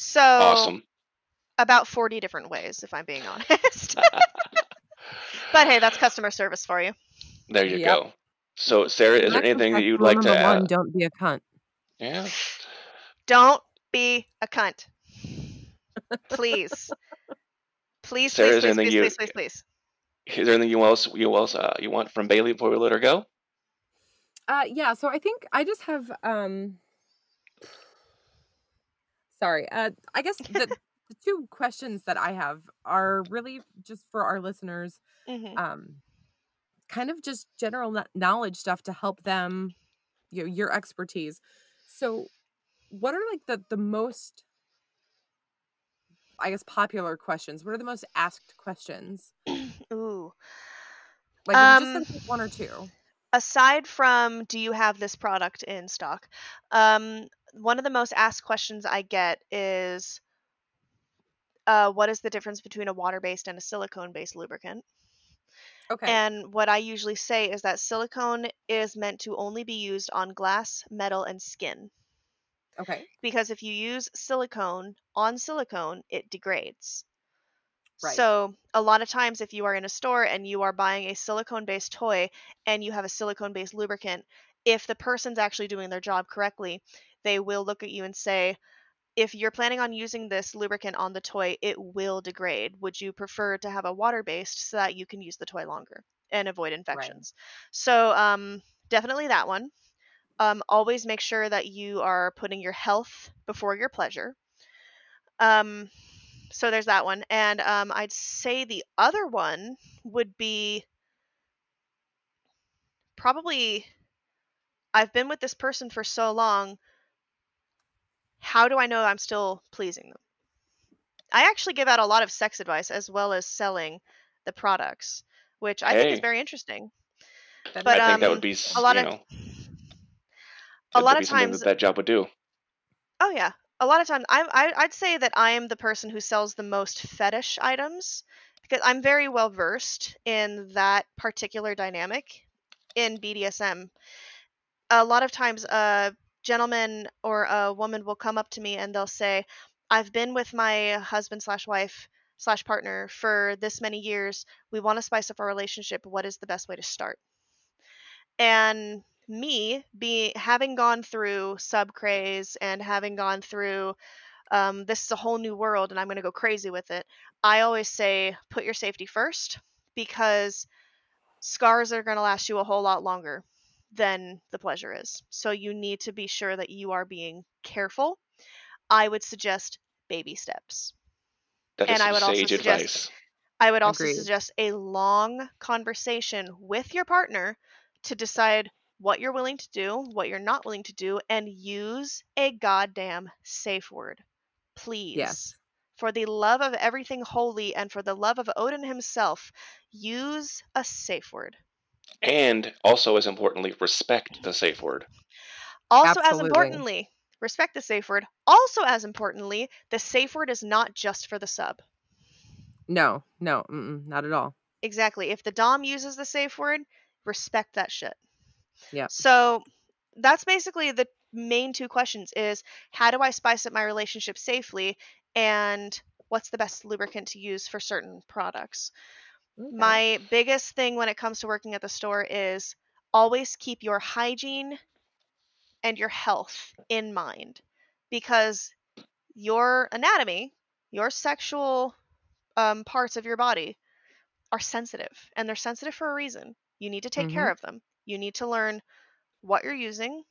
So Awesome. about 40 different ways, if I'm being [LAUGHS] honest. [LAUGHS] but hey, that's customer service for you. there you Yep. go. So, Sarah, is there anything that you'd like to number one, add? Don't be a cunt. Yeah. Don't be a cunt. Please. Please, Sarah, please, is there please, anything please, you- please, please, please. Is there anything you else you else uh, you want from Bailey before we let her go? Uh, yeah. So I think I just have. um Sorry. Uh, I guess the, [LAUGHS] the two questions that I have are really just for our listeners. Mhm. um kind of just general knowledge stuff to help them you know, your expertise so what are like the the most i guess popular questions what are the most asked questions [CLEARS THROAT] Ooh. like Um, just one or two Aside from do you have this product in stock? Um, one of the most asked questions I get is uh, what is the difference between a water based and a silicone based lubricant? okay And what I usually say is that silicone is meant to only be used on glass, metal, and skin. okay because if you use silicone on silicone, it degrades. Right. So, a lot of times, if you are in a store and you are buying a silicone based toy and you have a silicone based lubricant, if the person's actually doing their job correctly, they will look at you and say, if you're planning on using this lubricant on the toy, it will degrade. Would you prefer to have a water based so that you can use the toy longer and avoid infections? So, um, definitely that one. Um, always make sure that you are putting your health before your pleasure. Um, so there's that one. And um, I'd say the other one would be probably I've been with this person for so long. How do I know I'm still pleasing them? I actually give out a lot of sex advice as well as selling the products, which I think is very interesting. But, I think that um, would be a lot you of- know A lot of times that, that job would do. Oh yeah, a lot of times I'm I, I'd say that I am the person who sells the most fetish items because I'm very well versed in that particular dynamic in BDSM. A lot of times, a gentleman or a woman will come up to me and they'll say, "I've been with my husband slash wife slash partner for this many years. We want to spice up our relationship. What is the best way to start?" and me be having gone through sub craze and having gone through um, this is a whole new world and i'm going to go crazy with it i always say put your safety first because scars are going to last you a whole lot longer than the pleasure is so you need to be sure that you are being careful i would suggest baby steps That is and I some would also suggest- advice. I would also Agreed. suggest a long conversation with your partner to decide what you're willing to do, what you're not willing to do, and use a goddamn safe word. Please. Yes. For the love of everything holy and for the love of Odin himself, use a safe word. And also as importantly, respect the safe word. Also, as importantly, respect the safe word. Also, as importantly, the safe word is not just for the sub. No, no, mm-mm, not at all. Exactly. If the Dom uses the safe word, respect that shit. yeah So that's basically the main two questions is how do I spice up my relationship safely and what's the best lubricant to use for certain products. Okay. My biggest thing when it comes to working at the store is always keep your hygiene and your health in mind because your anatomy, your sexual um, parts of your body are sensitive and they're sensitive for a reason. You need to take care of them. You need to learn what you're using.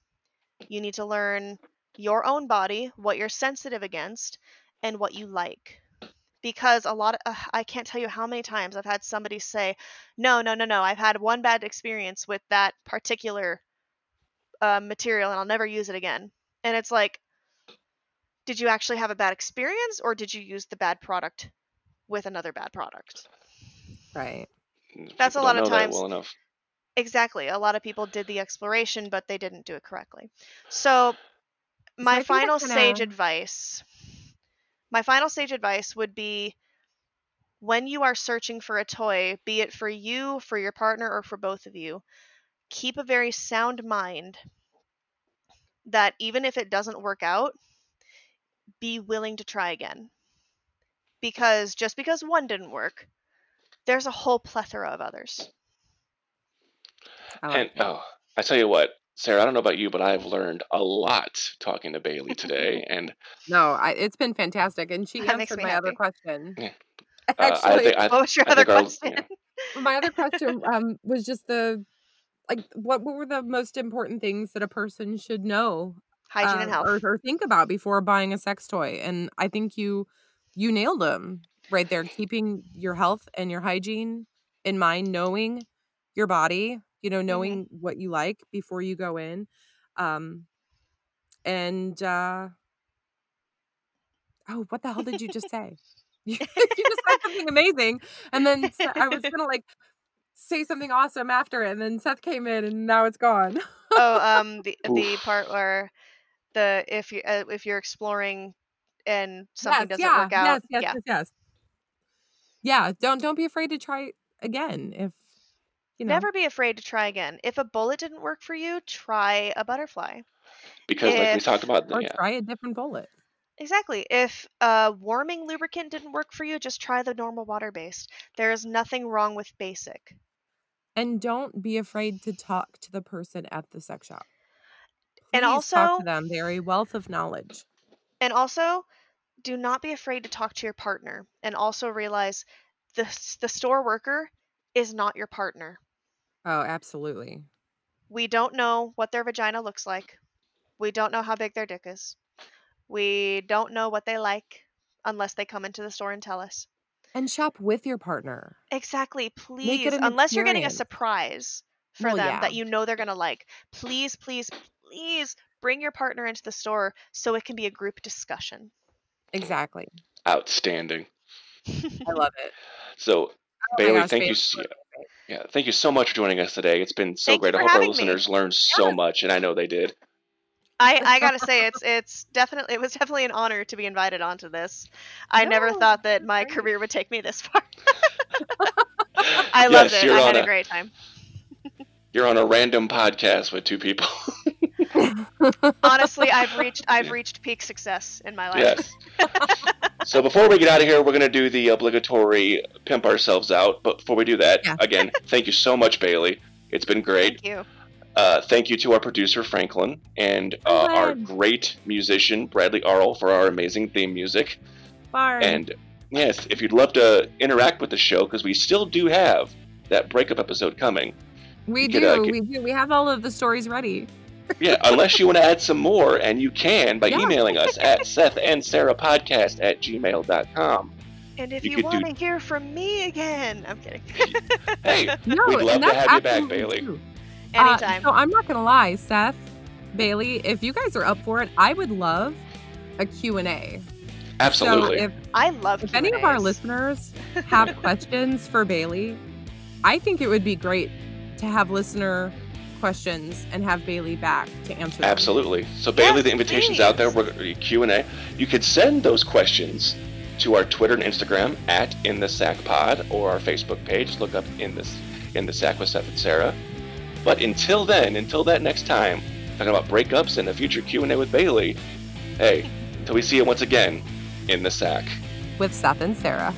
You need to learn your own body, what you're sensitive against, and what you like. Because a lot of, uh, I can't tell you how many times I've had somebody say, no, no, no, no, I've had one bad experience with that particular uh, material and I'll never use it again. And it's like, did you actually have a bad experience or did you use the bad product with another bad product? right. That's a lot don't of know that times- well enough. Exactly. A lot of people did the exploration, but they didn't do it correctly. So, my I think that final sage kinda- advice my final sage advice would be when you are searching for a toy, be it for you, for your partner, or for both of you, keep a very sound mind that even if it doesn't work out, be willing to try again. Because just because one didn't work, there's a whole plethora of others. I like And that. oh, I tell you what, Sarah, I don't know about you, but I've learned a lot talking to Bailey today. [LAUGHS] and No, I, it's been fantastic, and she [LAUGHS] That answered my other question. Yeah. [LAUGHS] uh, I Actually, think I, What was your I other think our- question? yeah. my other question um was just the like what, what were the most important things that a person should know Hygiene and uh, health. or, or think about before buying a sex toy and i think you you nailed them right there keeping your health and your hygiene in mind knowing your body you know knowing what you like before you go in um and uh oh what the hell did you just say [LAUGHS] you just said something amazing and then i was [LAUGHS] gonna like say something awesome after it and then seth came in and now it's gone oh, um, the [LAUGHS] the Oof. part where the if you uh, if you're exploring and something yes, doesn't yeah, work out, Yes, yes, yeah, yes, yes. Yeah, don't don't be afraid to try again if you know. never be afraid to try again. If a bullet didn't work for you, try a butterfly. because like we talked about, or yeah, try a different bullet. Exactly. If a warming lubricant didn't work for you, just try the normal water based. There is nothing wrong with basic. And don't be afraid to talk to the person at the sex shop. And Please talk also- to them. They're a wealth of knowledge. And also, do not be afraid to talk to your partner and also realize the the store worker is not your partner. Oh, absolutely. We don't know what their vagina looks like. We don't know how big their dick is. We don't know what they like unless they come into the store and tell us. And shop with your partner. Exactly. Please, an unless you're getting a surprise for Well, them yeah. that you know they're going to like, please, please, please bring your partner into the store so it can be a group discussion. Exactly. Outstanding. I love it. So Oh Bailey, gosh, thank you. Bailey, you're Yeah, thank you so much for joining us today. It's been so Thank great. I hope our having me. listeners learned so Yes. much, and I know they did. I, I gotta say it's it's definitely it was definitely an honor to be invited onto this. I never thought that my great. career would take me this far. [LAUGHS] I loved it. I had a a great time. you're on a random podcast with two people. [LAUGHS] Honestly, I've [LAUGHS] reached I've reached peak success in my life. yes. [LAUGHS] so before we get out of here, we're going to do the obligatory pimp ourselves out. But before we do that, Yeah. again, thank you so much, Bailey. It's been great. Thank you. Uh, thank you to our producer Franklin and uh, our great musician Bradley Arl for our amazing theme music. Barn. And yes, if you'd love to interact with the show, because we still do have that breakup episode coming. we do, could, uh, get- we do. We have all of the stories ready. Yeah, unless you want to add some more, and you can by Yeah. emailing us at [LAUGHS] Seth and Sarah Podcast at gmail.com. And if You you, want to hear from me again, I'm kidding. Hey, [LAUGHS] No, We'd love to have you back, Bailey. true. Uh, Anytime. so I'm not gonna lie, Seth, Bailey, if you guys are up for it, I would love a Q&A. absolutely. So if, I love if any of our listeners have [LAUGHS] questions for Bailey, I think it would be great to have listener questions and have Bailey back to answer them. Absolutely. So Bailey, Yes, the invitation's out there. please. We're Q and A. You could send those questions to our Twitter and Instagram at In the Sack Pod or our Facebook page. Look up In the In the Sack with Seth and Sarah. But until then, until that next time, talking about breakups and a future Q and A with Bailey. Hey, until we see you once again in the sack. With Seth and Sarah.